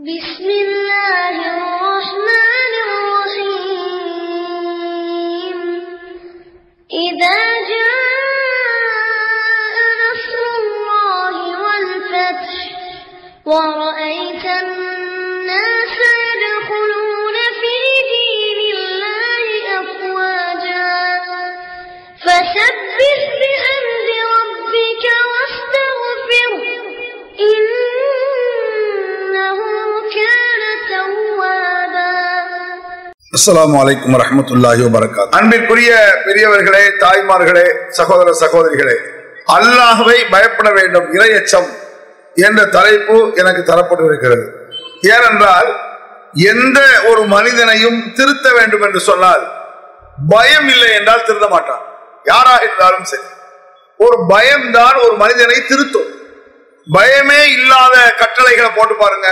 بسم الله الرحمن الرحيم. إذا அஸ்லாம் அலைக்கும் வரமத்துல்லாஹி வபரகாத் அன்பிற்குரிய பெரியவர்களே தாய்மார்களே சகோதர சகோதரிகளே அல்லாஹுவை பயப்பட வேண்டும் இரையச்சம் என்ற தலைப்பு எனக்கு தரப்பட்டிருக்கிறது. ஏனென்றால் எந்த ஒரு மனிதனையும் திருத்த வேண்டும் என்று சொன்னால் பயம் இல்லை என்றால் திருத்த மாட்டான். யாராக இருந்தாலும் சரி. ஒரு பயம்தான் ஒரு மனிதனை திருத்தும். பயமே இல்லாத கட்டளைகளை போட்டு பாருங்க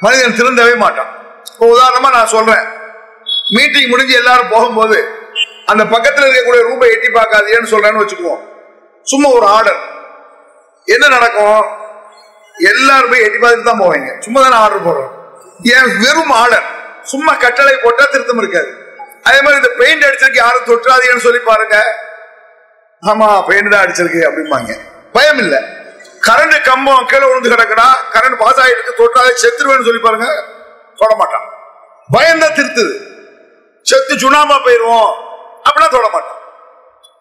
மனிதன் திருந்தவே மாட்டான். இப்போ உதாரணமா நான் சொல்றேன். மீட்டிங் முடிஞ்சு எல்லாரும் போகும்போது அந்த பக்கத்தில் இருக்கக்கூடிய ரூபை எட்டி பார்க்காதீங்கன்னு சொல்றேன்னு வச்சுக்குவோம். சும்மா ஒரு ஆர்டர் என்ன நடக்கும்? எல்லாரும் போய் எட்டி பார்த்துட்டு தான் போவீங்க. சும்மா தானே ஆர்டர் போடுறோம். ஏன்? வெறும் ஆர்டர் சும்மா கட்டளை போட்டா திருத்தம் இருக்காது. அதே மாதிரி இந்த பெயிண்ட் அடிச்சிருக்கு யாரும் தொற்றாதீங்கன்னு சொல்லி பாருங்க. ஆமா பெயிண்ட் தான் அடிச்சிருக்கு அப்படிம்பாங்க. பயம் இல்ல. கரண்ட் கம்பம் கீழே விழுந்து கிடக்குடா கரண்ட் பாஸ் ஆகிட்டு தொற்றாத செத்துருவேன்னு சொல்லி பாருங்க. தொட மாட்டான். பயம் தான் திருத்துது. செத்து சுண்ணாம்பா போயிருவோம் அப்படின்னா தொட மாட்டான்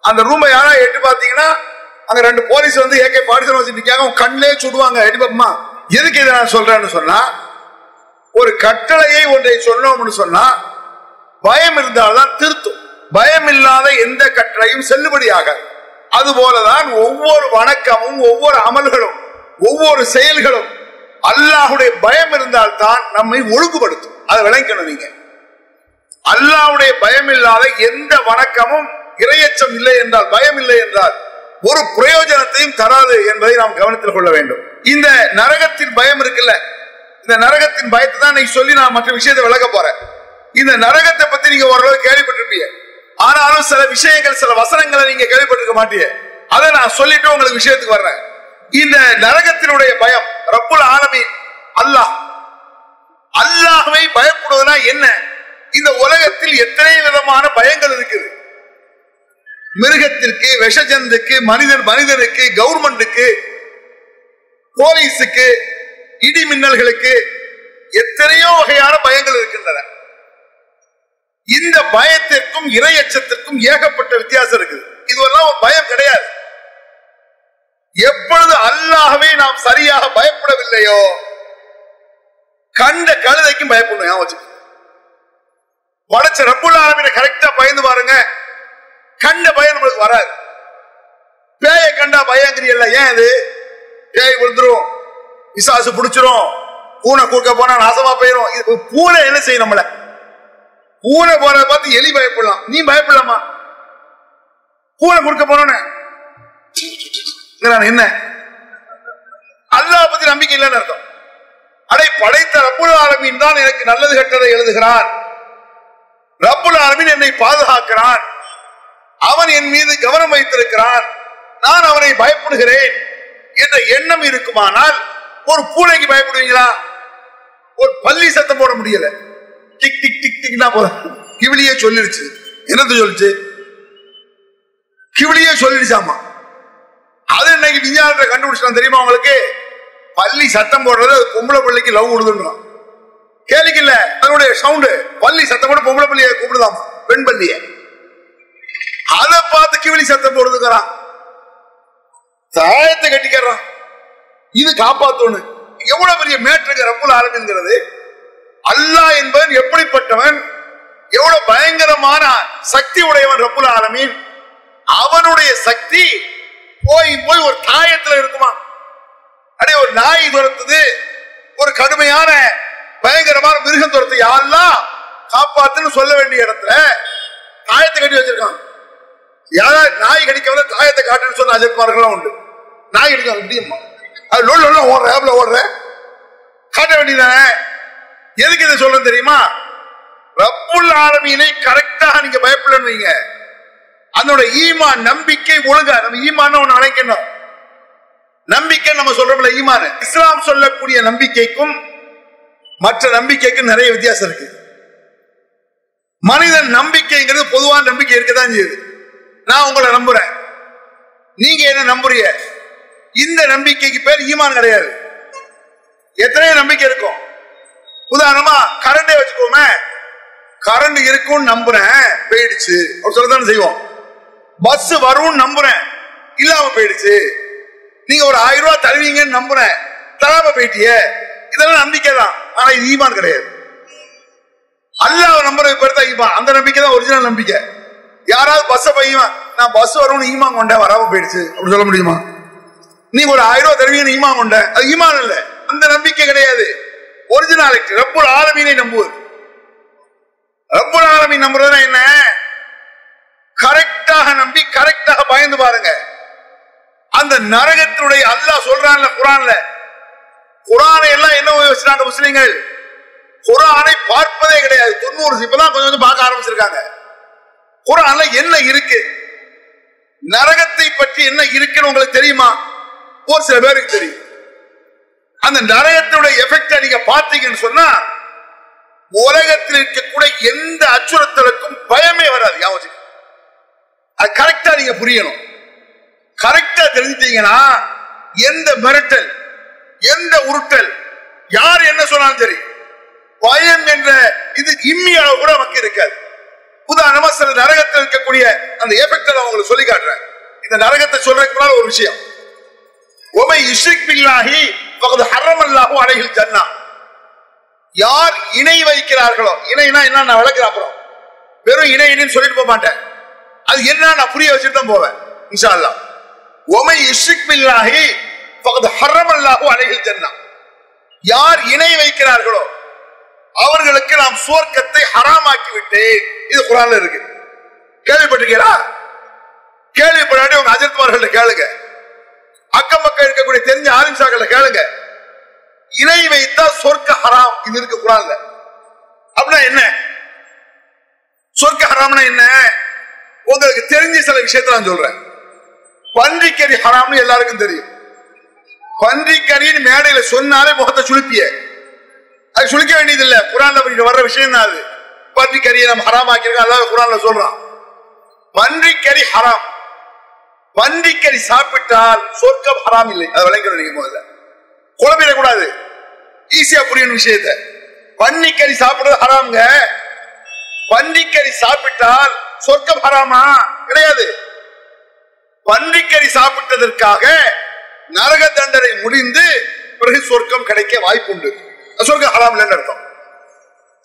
அந்த ரூமை யாரா எட்டு பாத்தீங்கன்னா அங்க ரெண்டு போலீஸ் வந்து ஏகே பாடிசன் வச்சு நிக்காங்க. கண்ணிலே சுடுவாங்க. எடி பாப்பமா? எதுக்கு இதை நான் சொல்றேன்னு சொன்னா ஒரு கட்டளையை ஒன்றை சொன்னோம்னு சொன்னா பயம் இருந்தால்தான் திருத்தும். பயம் இல்லாத எந்த கட்டளையும் செல்லுபடியாக அதுபோலதான் ஒவ்வொரு வணக்கமும் ஒவ்வொரு அமல்களும் ஒவ்வொரு செயல்களும் அல்லாஹுடைய பயம் இருந்தால்தான் நம்மை ஒழுங்குபடுத்தும். அதை விளங்கணும் நீங்க. அல்லாஹ்வுடைய பயம் இல்லாத எந்த வணக்கமும் இரையச்சம் இல்லை என்றால் பயம் இல்லை என்றால் ஒரு பிரயோஜனத்தையும் தராது என்பதை நாம் கவனத்தில் கொள்ள வேண்டும். இந்த நரகத்தின் பயம் இருக்குல்ல? இந்த நரகத்தின் பயத்தை தான் இன்னைக்கு சொல்லி நான் மற்ற விஷயத்தை விளக்க போறேன். இந்த நரகத்தை பத்தி நீங்க ஓரளவு கேள்விப்பட்டிருப்பீங்க. ஆனாலும் சில விஷயங்கள் சில வசனங்களை நீங்க கேள்விப்பட்டிருக்க மாட்டீங்க. அதை நான் சொல்லிட்டு உங்களுக்கு விஷயத்துக்கு வர்றேன். இந்த நரகத்தினுடைய பயம் ரப்புல் ஆலமி அல்லாஹ். அல்லாஹ்வை பயப்படுவதுனா என்ன? இந்த உலகத்தில் எத்தனை விதமான பயங்கள் இருக்குது? மிருகத்திற்கு விஷஜந்துக்கு மனிதன் மனிதனுக்கு கவர்மெண்ட்டுக்கு போலீஸுக்கு இடி மின்னல்களுக்கு எத்தனையோ வகையான பயங்கள் இருக்கின்றன. இந்த பயத்திற்கும் இரையச்சத்திற்கும் ஏகப்பட்ட வித்தியாசம் இருக்குது. இதுவெல்லாம் ஒரு பயம் கிடையாது. எப்பொழுது அல்லாகவே நாம் சரியாக பயப்படவில்லையோ கண்ட கழுதைக்கும் பயப்படணும் ஞாபகம் படைச்ச ரப்புல் ஆலமீனை கரெக்டா பயந்து பாருங்க. கண்ட பயம் நம்மளுக்கு வராது. பேயை கண்டா பயங்கிறியல்ல ஏன் இது? பேய் விழுந்துரும் விசாசு பிடிச்சிரும் பூனை கூக்க போனா நாசமா போயிரும். இது பூனை என்ன செய்யும் நம்மள? பூனை போறத பார்த்து எலி பயப்படலாம். நீ பயப்படலாமா? பூனை கொடுக்க போனோன்னு. என்ன? அல்லாஹ் பத்தி நம்பிக்கை இல்லைன்னு அர்த்தம். அடை படைத்த ரப்புல் ஆலமீன் தான் எனக்கு நல்லது கெட்டதை எழுதுகிறான் ரப்புல் ஆலமீன் என்னை பாதுகாக்கிறான். அவன் என் மீது கவனம் வைத்திருக்கிறான். நான் அவனை பயப்படுகிறேன். என்ற எண்ணம் இருக்குமானால் ஒரு பூனைக்கு பயப்படுவீங்களா? ஒரு பள்ளி சத்தம் போட முடியல. டிக் டிக் டிக் டிக்னா போல கிவிலியே சொல்லிருச்சு. என்னது சொல்லிச்சு? கிவிலியே சொல்லிடுச்சாமா அது இன்னைக்கு விஞ்ஞானத்தை கண்டுபிடிச்சான் தெரியுமா உங்களுக்கு? பள்ளி சத்தம் போடுறது அது பொம்பளை பிள்ளைக்கு லவ் கேலிக்கு இல்ல. அதனுடைய சவுண்டு பள்ளி சத்தம் கூட பொம்பளை பள்ளியை கூப்பிடுதான் பெண் பள்ளிய அதை பார்த்து கிவிலி சத்தம் போடுதுங்கிறான். சாயத்தை கட்டிக்கிறான். இது காப்பாத்தோன்னு. எவ்வளவு பெரிய மேட்டுங்க ரப்புல் ஆரம்பிங்கிறது அல்லாஹ் என்பவன் எப்படிப்பட்டவன்? எவ்வளவு பயங்கரமான சக்தி உடையவன் ரப்புல் ஆலமீன். அவனுடைய சக்தி போய் போய் ஒரு காயத்துல இருக்குமா அடே ஒரு நாய் துரத்துது. ஒரு கடுமையான பயங்கரமான மிருகம் துரத்து யாரெல்லாம் காப்பாத்துன்னு சொல்ல வேண்டிய இடத்துல காயத்தை கட்டி வச்சிருக்காங்க. யாரா நாய் கடிக்க வந்து தாயத்தை காட்டுன்னு சொன்ன அஜய்குமார்கள்லாம் உண்டு. நாய் கடிக்க முடியுமா அது லோல் லொல்ல ஓடுற ஆப்ல ஓடுற. காட்ட வேண்டியதானே? எதுக்கு இதை சொல்ல தெரியுமா? ரப்புல் ஆலமீனை கரெக்டாக நீங்க பயப்படணுவீங்க அதனோட ஈமா நம்பிக்கை ஒழுங்கா நம்ம ஈமான ஒண்ணு அழைக்கணும். நம்பிக்கை நம்ம சொல்றோம்ல ஈமான் இஸ்லாம் சொல்லக்கூடிய நம்பிக்கைக்கும் மற்ற நம்பிக்கைக்கு நிறைய வித்தியாசம் இருக்கு. மனிதன் நம்பிக்கைங்கிறது பொதுவான நம்பிக்கை இருக்கதான் செய்யுது. நான் உங்களை நம்புறேன். நீங்க என்ன நம்புறீங்க? இந்த நம்பிக்கைக்கு பேர் ஈமான் கிடையாது. எத்தனையோ நம்பிக்கை இருக்கும். உதாரணமா கரண்டே வச்சுக்கோமே. கரண்ட் இருக்கும்னு நம்புறேன் போயிடுச்சு. அப்படி சொல்லத்தானே செய்வோம். பஸ் வரும்னு நம்புறேன். இல்லாம போயிடுச்சு. நீங்க ஒரு ஆயிரம் ரூபாய் தருவீங்கன்னு நம்புறேன். தராம போயிட்டியே. இதெல்லாம் நம்பிக்கை தான் ஆனா இது ஈமான் கிடையாது. அல்லாஹ் நம்பரை பேர் தான் ஈமான். அந்த நம்பிக்கை தான் ஒரிஜினல் நம்பிக்கை. யாராவது பஸ்ஸை பையன் நான் பஸ் வரும்னு ஈமான் கொண்டேன் வராம போயிடுச்சு. அப்படின்னு சொல்ல முடியுமா? நீங்க ஒரு ஆயிரம் ரூபாய் தருவீங்கன்னு ஈமான் கொண்ட அது ஈமான் இல்ல. அந்த நம்பிக்கை கிடையாது. ஒரிஜினாலிட்டி ரொம்ப ஆலமீனை நம்புவது. ரொம்ப ஆலமீன் நம்புறதுன்னா என்ன? கரெக்டாக நம்பி கரெக்டாக பயந்து பாருங்க. அந்த நரகத்தினுடைய அல்லாஹ் சொல்றான்ல குரான்ல குரானை எல்லாம் என்ன வச்சுட்டாங்க முஸ்லீம்கள்? குரானை பார்ப்பதே கிடையாது. தொண்ணூறு இப்பதான் கொஞ்சம் கொஞ்சம் பார்க்க ஆரம்பிச்சிருக்காங்க. குரான்ல என்ன இருக்கு? நரகத்தை பற்றி என்ன இருக்குன்னு உங்களுக்கு தெரியுமா? ஒரு சில பேருக்கு தெரியும். அந்த நரகத்தினுடைய எஃபெக்ட நீங்க பார்த்தீங்கன்னு சொன்னா உலகத்தில் இருக்கக்கூடிய எந்த அச்சுறுத்தலுக்கும் பயமே வராது. யாவது அது கரெக்டா நீங்க புரியணும். கரெக்டா தெரிஞ்சிட்டீங்கன்னா எந்த மிரட்டல் எந்த உருட்டல்? யார் என்ன சொன்னாலும் சரி பயம் என்ற இது இம்மி அளவு கூட நமக்கு இருக்காது. உதாரணமா சில நரகத்தில் இருக்கக்கூடிய அந்த எஃபெக்ட் நான் உங்களுக்கு சொல்லி காட்டுறேன். இந்த நரகத்தை சொல்றதுக்குனால ஒரு விஷயம். ஒமை இஷ்ரிக் பில்லாஹி பகது ஹரமல்லாஹு அடைகள் ஜன்னா. யார் இணை வைக்கிறார்களோ இணைனா என்ன நான் விளக்குறேன் அப்புறம். வெறும் இணை இணைன்னு சொல்லிட்டு போக மாட்டேன். அது என்ன நான் புரிய வச்சுட்டு தான் போவேன் இன்ஷா அல்லா ஒமை இஷ்ரிக் பில்லாஹி பகது ஹரமல்லாஹு அலைஹில் ஜன்னா யார் இணை வைக்கிறார்களோ அவர்களுக்கு நாம் சுவர்க்கத்தை ஹராமாக்கி விட்டேன் இது குரான்ல இருக்கு. கேள்விப்பட்டிருக்கீங்களா? கேள்விப்படாட்டி உங்க அஜித்மார்கள்ட்ட கேளுங்க. அக்கம் பக்கம் இருக்கக்கூடிய தெரிஞ்ச ஆலிம்சாக்கள்ட்ட கேளுங்க. இணை வைத்தா சொர்க்க ஹராம். இது இருக்கு குரான்ல. அப்படின்னா என்ன? சொர்க்க ஹராம்னா என்ன? உங்களுக்கு தெரிஞ்ச சில விஷயத்தை நான் சொல்றேன். பன்றிக்கறி ஹராம்னு எல்லாருக்கும் தெரியும். பன்றிக்கறின்னு மேடையில சொன்னாலே முகத்தை சுழிப்பிய அது சுழிக்க வேண்டியது இல்ல குரான்ல வர்ற விஷயம் தான் அது. பன்றிக்கறியை நம்ம ஹராம் ஆக்கியிருக்கோம் அல்லாஹ் குரான்ல சொல்றான். பன்றிக்கறி ஹராம். பன்றிக்கறி சாப்பிட்டால் சொர்க்கம் ஹராம் இல்லை. அதை விளங்கணும் நீங்க முதல்ல. குழம்பிடக்கூடாது ஈஸியா புரியணும் விஷயத்த. பன்னிக்கறி சாப்பிடுறது ஹராம்ங்க. பன்றிக்கறி சாப்பிட்டால் சொர்க்கம் ஹராமா? கிடையாது. பன்றிக்கறி சாப்பிட்டதற்காக நரக தண்டனை முடிந்து பிறகு சொர்க்கம் கிடைக்க வாய்ப்பு உண்டு சொர்க்கம் ஹராம் இல்லைன்னு அர்த்தம்.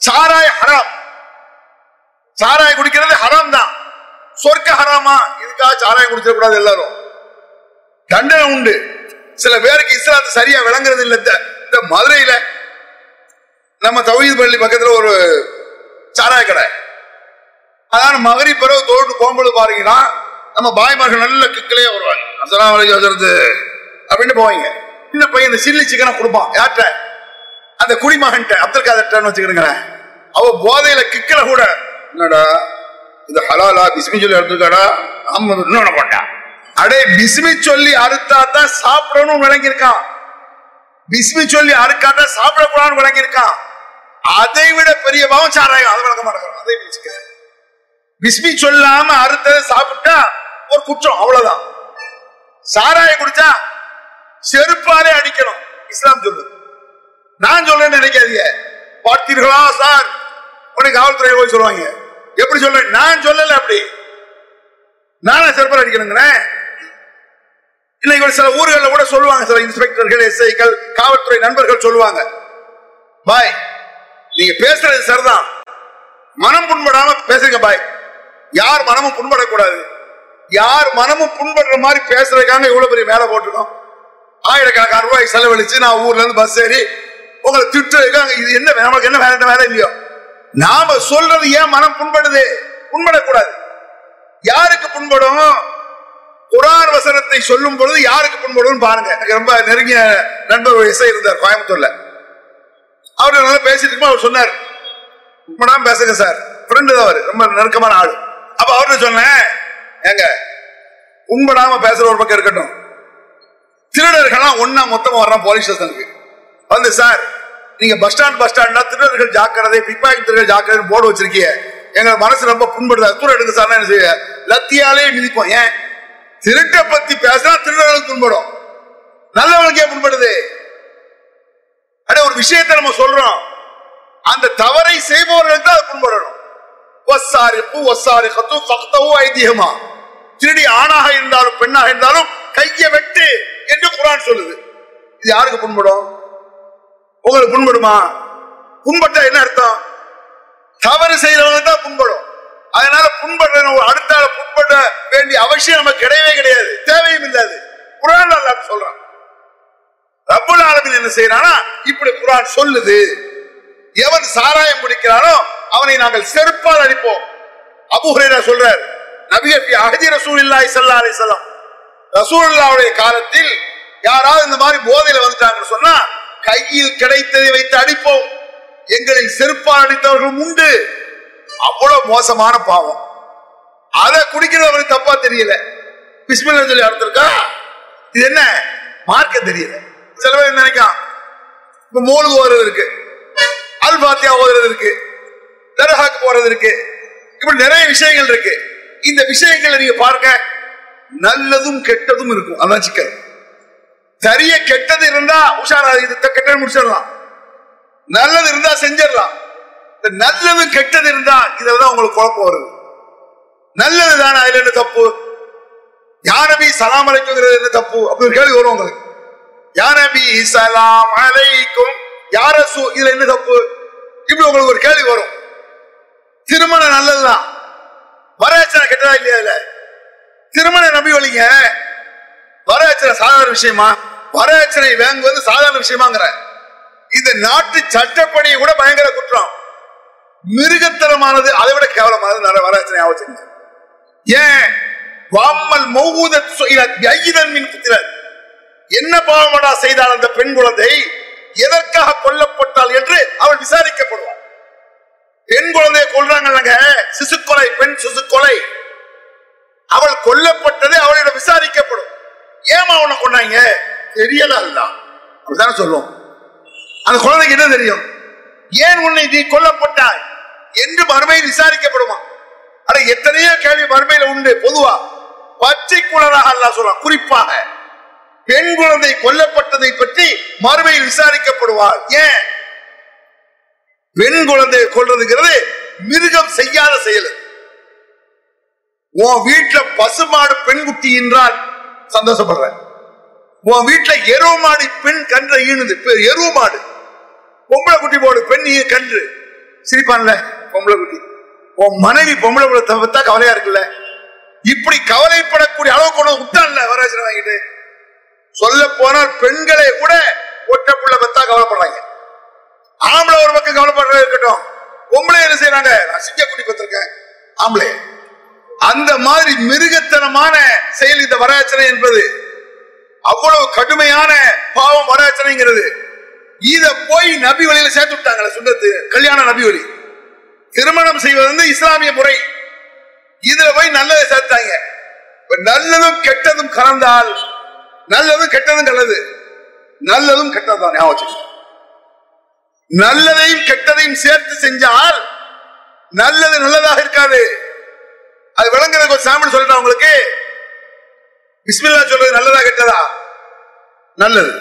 சாராய ஹராம். சாராய குடிக்கிறது ஹராம் தான். சொர்க்க ஹராமா? இதுக்காக சாராயம் குடிச்சிட கூடாது எல்லாரும்? தண்டனை உண்டு. சில பேருக்கு இஸ்லாத்து சரியா விளங்குறது இல்ல. இந்த- மதுரையில நம்ம தவீது பள்ளி பக்கத்துல ஒரு சாராய கடை. அதான் மகரி பிறகு தோட்டு கோம்பல் பாருங்கன்னா நம்ம பாய்மார்கள் நல்ல கிக்கிலே வருவாங்க. அசலாம் வலைக்கு அப்படின்னு போவீங்க. சின்ன பையன் இந்த சில்லி சிக்கனை கொடுப்பான். யார்கிட்ட? அந்த குடிமகன்ட்ட அப்துல் காதர்ன்னு வச்சுக்கிறேன் அவ போதையில கிக்கல கூட என்னடா இது ஹலாலா பிஸ்மி சொல்லி அறுத்துக்காடா ஆமா இன்னொன்னு போட்டா அடே பிஸ்மி சொல்லி அறுத்தா தான் சாப்பிடணும் விளங்கியிருக்கான். பிஸ்மி சொல்லி அறுக்காதான் சாப்பிடக்கூடாதுன்னு விளங்கியிருக்கான். அதை விட பெரிய பாவம் சாராயம். அதை விளக்க மாட்டேங்கிறோம் அதை வச்சுக்க பிஸ்மி சொல்லாம அறுத்ததை சாப்பிட்டா ஒரு குற்றம். அவ்வளவுதான். சாராயம் குடிச்சா செருப்பாலே அடிக்கணும். இஸ்லாம் சொல்லு நான் சொல்ல நினைக்காதீங்க. பார்த்தீர்களா சார்? உனக்கு காவல்துறையில் போய் சொல்லுவாங்க. எப்படி சொல்ல நான் சொல்லல அப்படி. நானே செருப்பால் அடிக்கணுங்கிறேன். இன்னைக்கு சில ஊர்களில் கூட சொல்லுவாங்க. சில இன்ஸ்பெக்டர்கள் எஸ்ஐக்கள் காவல்துறை நண்பர்கள் சொல்லுவாங்க. பாய் நீங்க பேசுறது சரிதான். மனம் புண்படாம பேசுங்க பாய். யார் மனமும் புண்படக்கூடாது. யார் மனமும் புண்படுற மாதிரி பேசுறதுக்காக இவ்வளவு பெரிய மேலே போட்டிருக்கோம். ஆயிரக்கணக்கான ரூபாய் செலவழிச்சு நான் ஊர்ல இருந்து பஸ் ஏறி உங்களை திட்டு இது என்ன நமக்கு என்ன வேலை? வேலை இல்லையோ? நாம சொல்றது ஏன் மனம் புண்படுது? புண்படக்கூடாது. யாருக்கு புண்படும்? குரான் வசனத்தை சொல்லும் பொழுது யாருக்கு புண்படும் பாருங்க. எனக்கு ரொம்ப நெருங்கிய நண்பர் ஒரு இசை இருந்தார் கோயம்புத்தூர்ல. அவர் நல்லா பேசிட்டு இருக்கோம் அவர் சொன்னார் உண்மைதான் பேசுங்க சார். ஃப்ரெண்டு தான் அவர். ரொம்ப நெருக்கமான ஆள். அப்ப அவர்கிட்ட சொன்னேன் ஏங்க உண்படாம பேசுற ஒரு பக்கம் இருக்கட்டும். திருடர்கள்லாம் ஒன்னா மொத்தமா வர்றான் போலீஸ் ஸ்டேஷனுக்கு வந்து சார் நீங்க பஸ் ஸ்டாண்ட் பஸ் ஸ்டாண்ட்னா திருடர்கள் ஜாக்கிரதை பிக் பாக்கெட் ஜாக்கிரதை போர்டு வச்சிருக்கீங்க. எங்க மனசு ரொம்ப புண்படுது. தூரம் எடுக்க சார் என்ன செய்ய லத்தியாலே மிதிப்போம். ஏன்? திருட்டை பத்தி பேசினா திருடர்களுக்கு புண்படும். நல்லவனுக்கே புண்படுது. அட ஒரு விஷயத்தை நம்ம சொல்றோம். அந்த தவறை செய்பவர்களுக்கு தான் புண்படணும். ஒசாரிப்பு ஒசாரி பக்தவும் பக்தவோ ஐதிகமா திருடி ஆணாக இருந்தாலும் பெண்ணாக இருந்தாலும் கையை வெட்டு. என்று குரான் சொல்லுது. இது யாருக்கு புண்படும்? உங்களுக்கு புண்படுமா? புண்பட்டா என்ன அர்த்தம்? தவறு செய்யறவங்க தான் புண்படும். அதனால புண்படுற அடுத்த புண்பட வேண்டிய அவசியம் நமக்கு கிடையவே கிடையாது. தேவையும் இல்லாது. குரான் அல்லாஹ் சொல்றான். ரப்புல் ஆலமீன் என்ன செய்யறானா இப்படி குரான் சொல்லுது. எவன் சாராயம் குடிக்கிறானோ அவனை நாங்கள் செருப்பால் அடிப்போம். அபுஹரேரா சொல்றார் நபிய அகதி ரசூல் இல்லாய் சல்லா அலிசல்லாம் ரசூல்லாவுடைய காலத்தில் யாராவது இந்த மாதிரி போதையில வந்துட்டாங்கன்னு சொன்னா கையில் கிடைத்ததை வைத்து அடிப்போம். எங்களில் செருப்பால் அடித்தவர்களும் உண்டு. அவ்வளவு மோசமான பாவம். அதை குடிக்கிறவருக்கு தப்பா தெரியல. பிஸ்மில் சொல்லி அர்த்தம் இது என்ன? மார்க்க தெரியல. சில பேர் நினைக்கான் இப்ப மூணுக்கு ஓடுறது இருக்கு. அல் பாத்தியா ஓடுறது இருக்கு. தர்ஹாக்கு போறது இருக்கு. இப்படி நிறைய விஷயங்கள் இருக்கு. இந்த விஷயங்களை நீங்க பார்க்க நல்லதும் கெட்டதும் இருக்கும். அதான் சிக்கல். சரிய கெட்டது இருந்தா உஷாரா இது கெட்டது முடிச்சிடலாம். நல்லது இருந்தா செஞ்சிடலாம். நல்லது கெட்டது இருந்தா இதான் உங்களுக்கு குழப்பம் வருது. நல்லது தானே அதுல என்ன தப்பு? யானபி சலாம் அழைக்குங்கிறது என்ன தப்பு? அப்படி ஒரு கேள்வி வரும் உங்களுக்கு. யானபி சலாம் அலைக்கும் யார இதுல என்ன தப்பு? இப்படி உங்களுக்கு ஒரு கேள்வி வரும். திருமணம் நல்லதுதான். வரதட்சணை கெட்டதா இல்லையா இல்லை திருமண நம்பி வழிங்க வரதட்சணை சாதாரண விஷயமா? வரதட்சணை வாங்குவது சாதாரண விஷயமாங்கிற. இந்த நாட்டு சட்டப்படி கூட பயங்கர குற்றம். மிருகத்தனமானது அதை விட கேவலமானது நிறைய வரதட்சணை ஆவச்சுங்க ஏன்? வாமல் மௌகூத ஐயதன் என்ன பாவமடா செய்தால் அந்த பெண் குழந்தை? எதற்காக கொல்லப்பட்டாள் என்று அவள் விசாரிக்கப்படுவாள். பெண் குழந்தையை கொல்றாங்கல்லங்க. சிசு கொலை பெண் சிசு கொலை அவள் கொல்லப்பட்டது அவளிடம் விசாரிக்கப்படும். ஏமா அவனை கொண்டாங்க தெரியல அல்ல அப்படித்தானே சொல்லுவோம் அந்த குழந்தைக்கு என்ன தெரியும்? ஏன் உன்னை நீ கொல்லப்பட்டாய்? என்று மறுமையில் விசாரிக்கப்படுமா? ஆனா எத்தனையோ கேள்வி மறுமையில உண்டு பொதுவா. பச்சை குளராக அல்ல சொல்றான். குறிப்பாக பெண் குழந்தை கொல்லப்பட்டதை பற்றி மறுமையில் விசாரிக்கப்படுவார் ஏன்? பெண் குழந்தையை கொள்றதுங்கிறது மிருகம் செய்யாத செயல். உன் வீட்டுல பசுமாடு பெண் குட்டி என்றால் சந்தோஷப்படுற உன் வீட்டுல எருவு மாடு பெண் கன்று ஈனுது பெ- எருவு மாடு பொம்பளை குட்டி போடு பெண் கன்று. சிரிப்பான்ல பொம்பளை குட்டி. உன் மனைவி பொம்பளை குள்ள தவிர்த்தா கவலையா இருக்குல்ல? இப்படி கவலைப்படக்கூடிய அளவு கொண்டு விட்டான்ல வரதட்சணை வாங்கிட்டு. சொல்ல போனால் பெண்களை கூட ஒட்ட புள்ள பெத்தா கவலைப்படுறாங்க. ஆம்பளை ஒரு பக்கம் கவலைப்படுறது இருக்கட்டும். பொம்பளை என்ன செய்யறாங்க நான் சிங்க குட்டி பெற்றிருக்கேன் ஆம்பளை அந்த மாதிரி மிருகத்தனமான செயல் இந்த வரதட்சணை என்பது அவ்வளவு கடுமையான பாவம் வரதட்சணைங்கிறது இத போய் நபி வழியில சேர்த்து விட்டாங்களே சுண்ணத்து கல்யாண நபி வழி. திருமணம் செய்வது வந்து இஸ்லாமிய முறை. இதுல போய் நல்லதை சேர்த்தாங்க. நல்லதும் கெட்டதும் கலந்தால் நல்லதும் கெட்டதும் கலது நல்லதும் கெட்டதான் ஞாபகம் நல்லதையும் கெட்டதையும் சேர்த்து செஞ்சால் நல்லது நல்லதாக இருக்காது. அது விளங்குறதுக்கு ஒரு சாம்பிள் சொல்லிட்டேன் உங்களுக்கு? பிஸ்மில்லா சொல்றது நல்லதா கெட்டதா? நல்லது.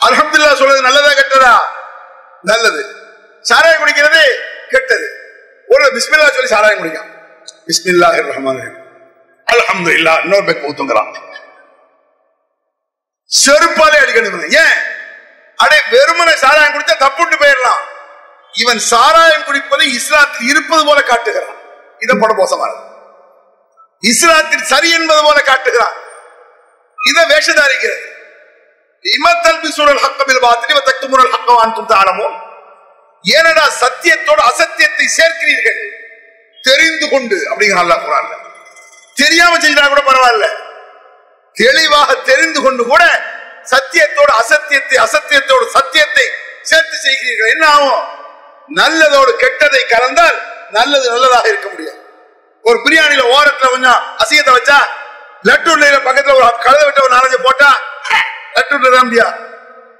அலமதுல்லா சொல்றது நல்லதா கெட்டதா? நல்லது. சாராயம் குடிக்கிறது கெட்டது. ஒரு பிஸ்மில்லா சொல்லி சாராயம் குடிக்கும் பிஸ்மில்லா ரஹ்மான் அல்ஹம்துலில்லாஹ் இன்னொரு பேக் ஊத்துங்கிறான் செருப்பாலே அடிக்கணும் ஏன்? அடே வெறுமனை சாராயம் குடிச்சா தப்புட்டு போயிடலாம். இவன் சாராயம் குடிப்பதை இஸ்லாத்தில் இருப்பது போல காட்டுகிறான். இதை பட மோசமானது. இஸ்லாத்தில் சரி என்பது போல காட்டுகிறான் இதை வேஷதாரிக்கிறது இமத்தல் சூழல் ஹக்கமில் பாத்திரி தக்குமுரல் ஹக்கவான் துந்தானமோ ஏனடா சத்தியத்தோடு அசத்தியத்தை சேர்க்கிறீர்கள்? தெரிந்து கொண்டு அப்படிங்கிற நல்லா குரான்ல. தெரியாம செஞ்சா கூட பரவாயில்ல. தெளிவாக தெரிந்து கொண்டு கூட சத்தியத்தோடு அசத்தியத்தை அசத்தியத்தோடு சத்தியத்தை சேர்த்து செய்கிறீர்கள். என்ன ஆகும்? நல்லதோடு கெட்டதை கலந்தால் நல்லது நல்லதாக இருக்க முடியும் ஒரு பிரியாணியில ஓரத்துல கொஞ்சம் அசிங்கத்தை வச்சா லட்டு உள்ள பக்கத்துல ஒரு கழுத விட்ட ஒரு நாலஞ்சு போட்டா லட்டு உள்ள முடியா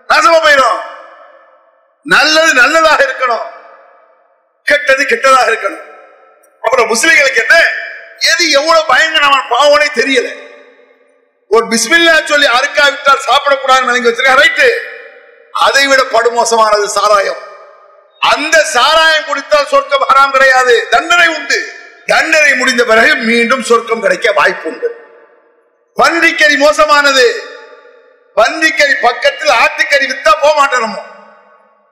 நாசமா போயிடும். நல்லது நல்லதாக இருக்கணும். கெட்டது கெட்டதாக இருக்கணும். அப்புறம் முஸ்லிம்களுக்கு என்ன? எது எவ்வளவு பயங்கரமான பாவனே தெரியல. ஒரு பிஸ்மில்லா சொல்லி அறுக்காவிட்டால் சாப்பிடக்கூடாதுன்னு நினைக்க வச்சிருக்கேன் ரைட்டு அதை விட படுமோசமானது சாராயம். அந்த சாராயம் குடித்தால் சொர்க்கம் ஹராம் கிடையாது. தண்டனை உண்டு. தண்டனை முடிந்த பிறகு மீண்டும் சொர்க்கம் கிடைக்க வாய்ப்பு உண்டு. பன்றிக்கறி மோசமானது. பன்றிக்கறி பக்கத்தில் ஆட்டுக்கறி வித்தா போக மாட்டோம்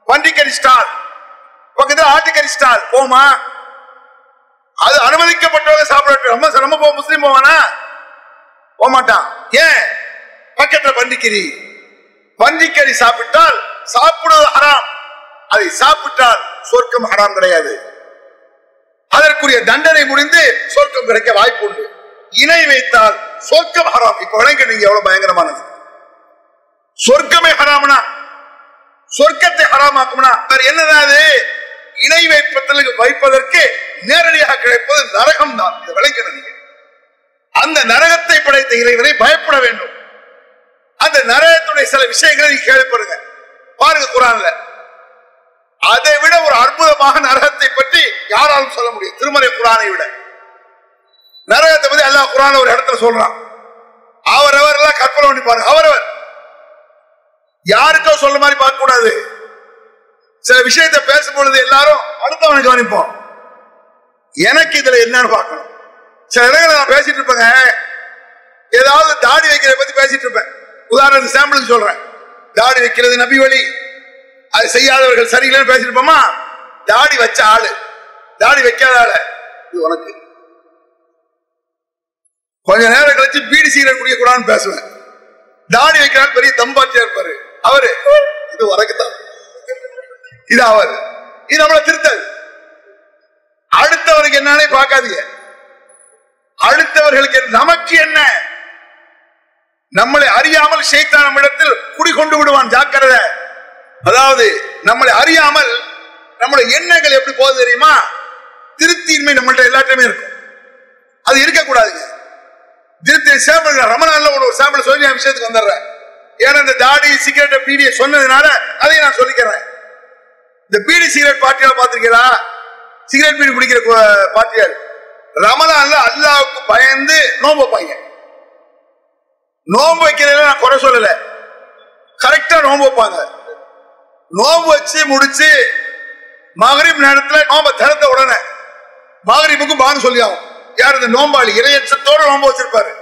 பன்றிக்கறி ஸ்டால். பக்கத்தில் ஆட்டுக்கறி ஸ்டால். போமா? அது அனுமதிக்கப்பட்டவங்க சாப்பிட ரொம்ப சிரமம் போ முஸ்லீம் போவானா? போக மாட்டான் ஏன்? பக்கத்துல பன்றிக்கறி பன்றிக்கறி சாப்பிட்டால் சாப்பிடுவது ஹராம். அதை சாப்பிட்டால் சொர்க்கம் ஹராம் கிடையாது. அதற்குரிய தண்டனை முடிந்து சொர்க்கம் கிடைக்க வாய்ப்பு உண்டு. இணை வைத்தால் சொர்க்கம் ஹராம். இப்ப விளங்க நீங்க எவ்வளவு பயங்கரமானது. சொர்க்கமே ஹராம்னா சொர்க்கத்தை ஹராமாக்கும்னா வேற என்னதான் அது? இணை வைப்பதில் வைப்பதற்கு நேரடியாக கிடைப்பது நரகம் தான். இதை விளைக்கிறது அந்த நரகத்தை படைத்த இறைவனை பயப்பட வேண்டும். அந்த நரகத்துடைய சில விஷயங்களை நீங்க கேள்விப்படுங்க. பாருங்க குரான்ல. அதை விட ஒரு அற்புதமாக நரகத்தை பற்றி யாராலும் சொல்ல முடியும். திருமறை குரானை விட. நரகத்தை பத்தி எல்லா குரான ஒரு இடத்துல சொல்றான். அவரவர் எல்லாம் கற்பனை பண்ணி பாருங்க. அவரவர். யாருக்கோ சொல்ற மாதிரி பார்க்க கூடாது. சில விஷயத்தை பேசும் பொழுது எல்லாரும் அடுத்தவனை கவனிப்போம். எனக்கு இதுல என்னன்னு பார்க்கணும். சில இடங்களை நான் பேசிட்டு இருப்பேங்க. ஏதாவது தாடி வைக்கிறத பத்தி பேசிட்டு இருப்பேன். உதாரணத்துக்கு சாம்பிளுக்கு சொல்றேன். தாடி வைக்கிறது நபி வழி அது செய்யாதவர்கள் சரியில்லைன்னு பேசிருப்போமா தாடி வச்ச ஆளு. தாடி வைக்காத ஆளு இது உனக்கு. கொஞ்ச நேரம் கழிச்சு பீடி சீரட் குடிக்க கூடாதுன்னு பேசுவேன். தாடி வைக்கிறான் பெரிய தம்பாட்டியா இருப்பாரு. அவரு இது உனக்கு தான் இது அவர். இது நம்மள திருத்தல். அடுத்தவருக்கு என்னன்னே பார்க்காதீங்க. அடுத்தவர்களுக்கு நமக்கு என்ன? நம்மளை அறியாமல் ஷைத்தான் நம்மிடத்தில் குடிகொண்டு விடுவான் ஜாக்கிரதை. அதாவது நம்மளை அறியாமல் நம்முடைய எண்ணங்கள் எப்படி போகுது தெரியுமா? திருப்தியின்மை நம்மள்ட்ட எல்லாத்தையுமே இருக்கும். அது இருக்கக்கூடாதுங்க திருப்தி சாம்பிள் ரமணால ஒரு சாம்பிள் சொல்லி நான் விஷயத்துக்கு வந்துடுறேன். ஏன்னா இந்த தாடி சிகரெட் பீடியை சொன்னதுனால அதை நான் சொல்லிக்கிறேன். இந்த பீடி சிகரெட் பார்ட்டியால் பார்த்திருக்கீங்களா? சிகரெட் பீடி குடிக்கிற கு- பார்ட்டியால் ரமலான்ல அல்லாவுக்கு பயந்து நோம்பு வைப்பாங்க. நோம்பு வைக்கிறதுல நான் குறை சொல்லல. கரெக்டா நோம்பு வைப்பாங்க. நோம்பு வச்சு முடிச்சு மகரிப் நேரத்துல நோம்ப திறந்த உடனே மகரிப்புக்கு பாங்க சொல்லி ஆகும் யார் இந்த நோம்பாளி? இரையச்சத்தோடு நோம்பு வச்சிருப்பாரு.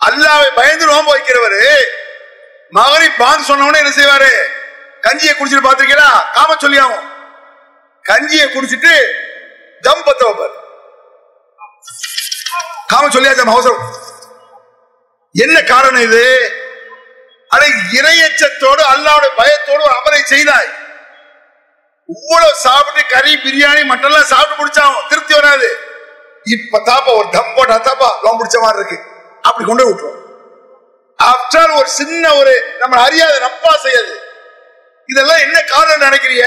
அல்லாவை பயந்து நோம்பு வைக்கிறவரு மகரிப் பான் சொன்னவொடனே என்ன செய்வாரு? கஞ்சியை குடிச்சிட்டு பாத்திருக்கீங்களா காம சொல்லி ஆகும் கஞ்சியை குடிச்சிட்டு தம் பத்த வைப்பாரு. காம சொல்லியாச்சு அவசரம். என்ன காரணம் இது? அதை இரையச்சத்தோடு அல்லாவுடைய பயத்தோடு ஒரு அமலை செய்தாய். இவ்வளவு சாப்பிட்டு கறி பிரியாணி மட்டெல்லாம் சாப்பிட்டு முடிச்சாவும் திருப்தி வராது. இப்ப தாப்பா ஒரு தம் போட்டா தாப்பா லோன் பிடிச்ச மாதிரி இருக்கு. அப்படி கொண்டு விட்டுருவோம் விட்டுரும். ஆஃப்டர் ஒரு சின்ன ஒரு நம்ம அறியாத நப்பா செய்யாது. இதெல்லாம் என்ன காரணம் நினைக்கிறிய?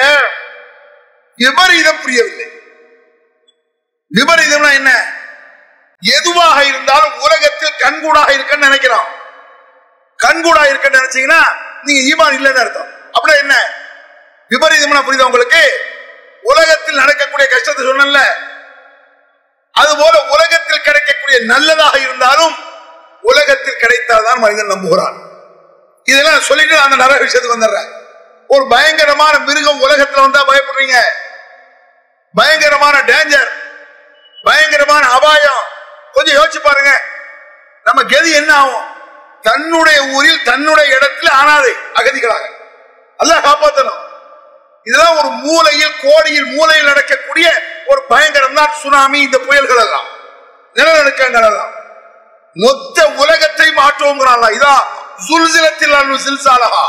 விபரீதம் புரியவில்லை. விபரீதம்னா என்ன? எதுவாக இருந்தாலும் உலகத்தில் கண்கூடாக இருக்கன்னு நினைக்கிறான். கண்கூடா இருக்கன்னு நினைச்சீங்கன்னா நீங்க ஈமான் இல்லைன்னு அர்த்தம். அப்படின்னா என்ன? விபரீதம்னா புரியுதா உங்களுக்கு? உலகத்தில் நடக்கக்கூடிய கஷ்டத்தை சொன்னல அதுபோல உலகத்தில் கிடைக்கக்கூடிய நல்லதாக இருந்தாலும் உலகத்தில் கிடைத்தால்தான் மனிதன் நம்புகிறான். இதெல்லாம் சொல்லிட்டு நான் அந்த நரக விஷயத்துக்கு வந்துடுறேன். ஒரு பயங்கரமான மிருகம் உலகத்துல வந்தா பயப்படுறீங்க. பயங்கரமான டேஞ்சர் பயங்கரமான அபாயம். கொஞ்சம் யோசிச்சு பாருங்க. நம்ம கதி என்ன ஆகும்? தன்னுடைய ஊரில் தன்னுடைய இடத்தில் ஆனாதே அகதிகளாக. அல்ல காப்பாற்றணும் இதெல்லாம் ஒரு மூலையில் கோடியில் மூலையில் நடக்கக்கூடிய ஒரு பயங்கரம் தான் சுனாமி இந்த புயல்கள் எல்லாம். நிலநடுக்கங்கள் எல்லாம். மொத்த உலகத்தை மாற்றுவோங்கிறான் இதான் சுல்சிலத்தில் சில்சாலகா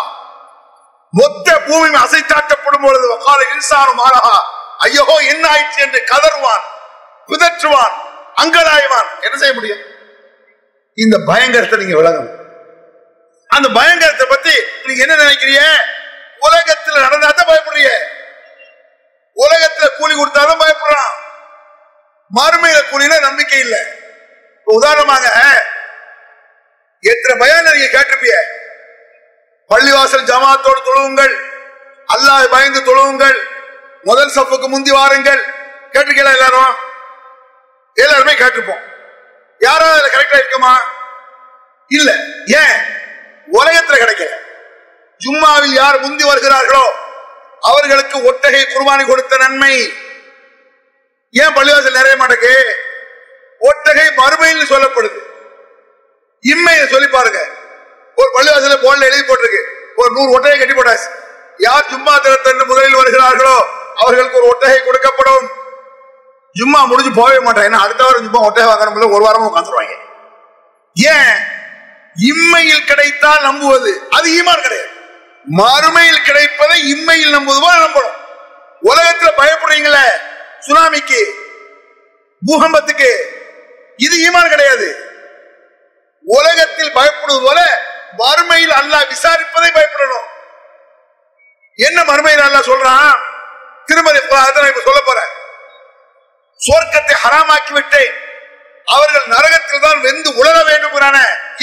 மொத்த பூமி அசைத்தாட்டப்படும் பொழுது கால இன்சானம் ஆலகா ஐயோ என்ன ஆயிடுச்சு என்று கதறுவான் பிதற்றுவான் அங்கதாய்வான் என்ன செய்ய முடியும்? இந்த பயங்கரத்தை நீங்க விளங்கணும் அந்த பயங்கரத்தை பத்தி நீங்க என்ன நினைக்கிறீங்க உலகத்துல நடந்தாதான் பயப்படுறீங்க உலகத்துல கூலி கொடுத்தாலும் பயப்படுறான். மறுமையில கூலியில நம்பிக்கை இல்லை. உதாரணமாக எத்தனை பயம் நீங்க கேட்டிருப்பிய? பள்ளிவாசல் ஜமாத்தோடு தொழுவுங்கள். அல்லாஹ் பயந்து தொழுவுங்கள். முதல் சப்புக்கு முந்தி வாருங்கள். கேட்டிருக்கீங்களா எல்லாரும்? எல்லாருமே கேட்டிருப்போம். யாராவது கரெக்டா இருக்குமா? இல்ல. ஏன்? உலகத்துல கிடைக்கல. ஜும்மாவில் யார் முந்தி வருகிறார்களோ அவர்களுக்கு ஒட்டகை குர்பானி கொடுத்த நன்மை. ஏன் பள்ளிவாசல் நிறைய மாட்டேக்கு? ஒட்டகை மறுமையில் சொல்லப்படுது. இம்மையை சொல்லி பாருங்க. ஒரு பள்ளிவாசல போல எழுதி போட்டிருக்கு. ஒரு நூறு ஒட்டகை கட்டி போட்டாச்சு. யார் ஜும்மா தினத்தன்று முதலில் வருகிறார்களோ அவர்களுக்கு ஒரு ஒட்டகை கொடுக்கப்படும். ஜும்மா முடிஞ்சு போகவே மாட்டாங்க. ஏன்னா அடுத்த வாரம் ஜும்மா ஒட்டகை வாங்கணும் ஒரு வாரமும் உட்காந்துருவாங்க ஏன்? இம்மையில் கிடைத்தால் நம்புவது. அது ஈமான் கிடையாது. மறுமையில் கிடைப்பதை இம்மையில் நம்புவது போல நம்பணும். உலகத்துல பயப்படுறீங்களே சுனாமிக்கு பூகம்பத்துக்கு இது ஈமான் கிடையாது. உலகத்தில் பயப்படுவது போல மறுமையில் அல்லாஹ் விசாரிப்பதை பயப்படணும். என்ன மறுமையில் அல்லாஹ் சொல்றான்? திருமதி நான் இப்ப சொல்ல போறேன் சொர்க்கத்தை ஹராமாக்கி விட்டேன் அவர்கள் நரகத்தில் தான் வெந்து உலர வேண்டும்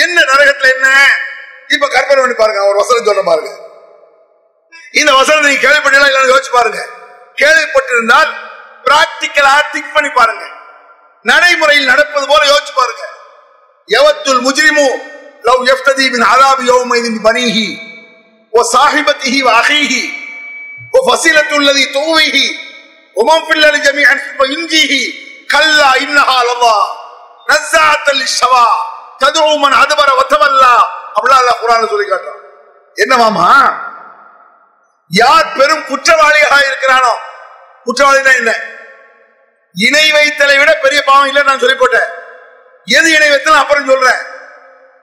என்ன நரகத்தில் என்ன? இப்ப கற்பனை பண்ணி பாருங்க அவர் வசனம் சொல்ற பாருங்க. இந்த வசனத்தை நீங்க கேள்விப்பட்டீங்களா இல்லைன்னு யோசிச்சு பாருங்க. கேள்விப்பட்டிருந்தால் பிராக்டிக்கலா திங்க் பண்ணி பாருங்க. நடைமுறையில் நடப்பது போல யோசிச்சு பாருங்க. எவத்துல் முஜ்ரிமு லவ் எஃப்ததி மின் ஆதாபி யௌமைதின் பனிஹி ஓ சாஹிபத்திஹி வ ஓ ஃபஸிலத்துல்லதி தூவிஹி உமம் பில்லலி ஜமீஅன் சும்ம இஞ்சிஹி கல்லா இன்னஹா லல்லாஹ் ஷவா ததுவுமன் அதுவர ஒத்தவல்லா அப்படிலாம் குரான் சொல்லி காட்டுறான். என்னவாமா யார் பெரும் குற்றவாளிகளாக இருக்கிறானோ? குற்றவாளினா என்ன? இணை வைத்தலை விட பெரிய பாவம் இல்லை நான் சொல்லி போட்டேன் எது இணை வைத்தல அப்புறம் சொல்றேன்.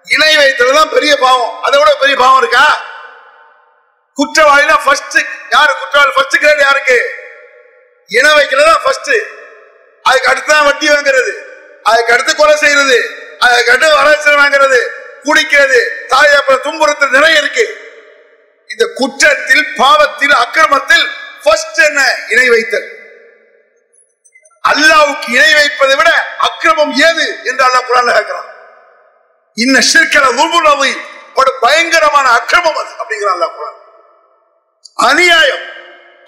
இணை வைத்தல் தான் பெரிய பாவம். அதை விட பெரிய பாவம் இருக்கா? குற்றவாளினா ஃபர்ஸ்ட் யாரு குற்றவாளி? ஃபர்ஸ்ட் கிரேட் யாருக்கு? இணை வைக்கிறது தான் ஃபர்ஸ்ட் அதுக்கு அடுத்து தான் வட்டி வாங்குறது. அதுக்கு அடுத்து கொலை செய்யறது அதுக்கு அடுத்து வரட்சி வாங்குறது குடிக்கிறது தாய் அப்புறம் துன்புறுத்தல் நிறைய இருக்கு. இந்த குற்றத்தில் பாவத்தில் அக்கிரமத்தில் என்ன? இணை வைத்தல். அல்லாவுக்கு இணை வைப்பதை விட அக்கிரமம் ஏது என்று அல்லா குரான் கேட்கிறான். இன்ன சிற்கல உள்புணவை ஒரு பயங்கரமான அக்கிரமம் அது அப்படிங்கிறான் அல்லாஹ் குரான். அநியாயம்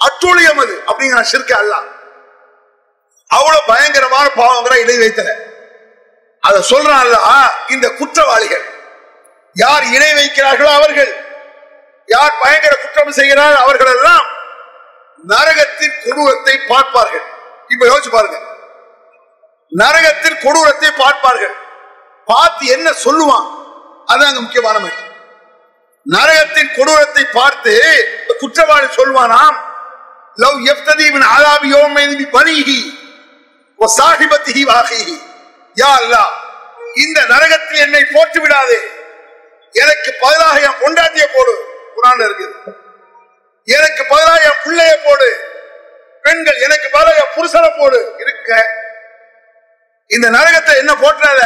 அட்டுழியம் அது அப்படிங்கிற சிற்க அல்லாஹ். அவ்வளவு பயங்கரமான பாவங்கிற இணை வைத்தல அதை சொல்றான் இந்த குற்றவாளிகள். யார் இணை வைக்கிறார்களோ அவர்கள். யார் பயங்கர குற்றம் செய்கிறார் அவர்கள் எல்லாம் நரகத்தின் கொடூரத்தை பார்ப்பார்கள். இப்ப யோசிச்சு பாருங்க. நரகத்தின் கொடூரத்தை பார்ப்பார்கள். பார்த்து என்ன சொல்லுவான்? அது அங்க முக்கியமான மேட்டர். நரகத்தின் கொடூரத்தை பார்த்து குற்றவாளி சொல்வானாம் லவ் எஃப்தீவின் ஆதாபி பணிகி பனிஹி ஓ யா அல்லாஹ் இந்த நரகத்தில் என்னை போட்டு விடாதே. எனக்கு பதிலாக என் பொண்டாட்டிய போடு குரான் இருக்குது. எனக்கு பதிலாக என் பிள்ளைய போடு பெண்கள் எனக்கு பதிலாக என் புருஷனை போடு இருக்க. இந்த நரகத்தை என்ன போட்டுறாத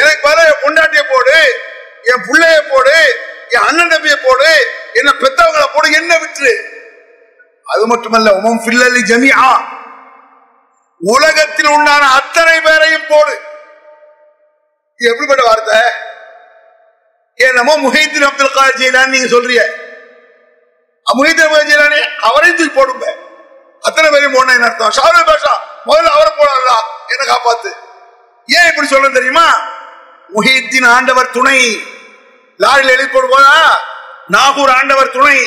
எனக்கு பதிலாக என் பொண்டாட்டிய போடு என் பிள்ளைய போடு என் அண்ணன் தம்பியை போடு என்ன பெத்தவங்களை போடு என்ன விட்டுரு. அது மட்டுமல்ல உமம் பில்லலி ஜமியா உலகத்தில் உண்டான அத்தனை பேரையும் போடு. எப்படிப்பட்ட வார்த்தை? என்னமோ முஹைதீன் அப்துல் காதர் நீங்க சொல்றீங்க. முஹைதீன் அப்துல் ஜெயிலானி அவரையும் தூக்கி போடுங்க. அத்தனை பேரையும் போன அர்த்தம்? ஷாரு பாஷா முதல்ல அவரை போடலாம் என்ன காப்பாத்து. ஏன் இப்படி சொல்ல தெரியுமா? முஹீத்தின் ஆண்டவர் துணை. லாரியில் எழுதி போடு போதா நாகூர் ஆண்டவர் துணை.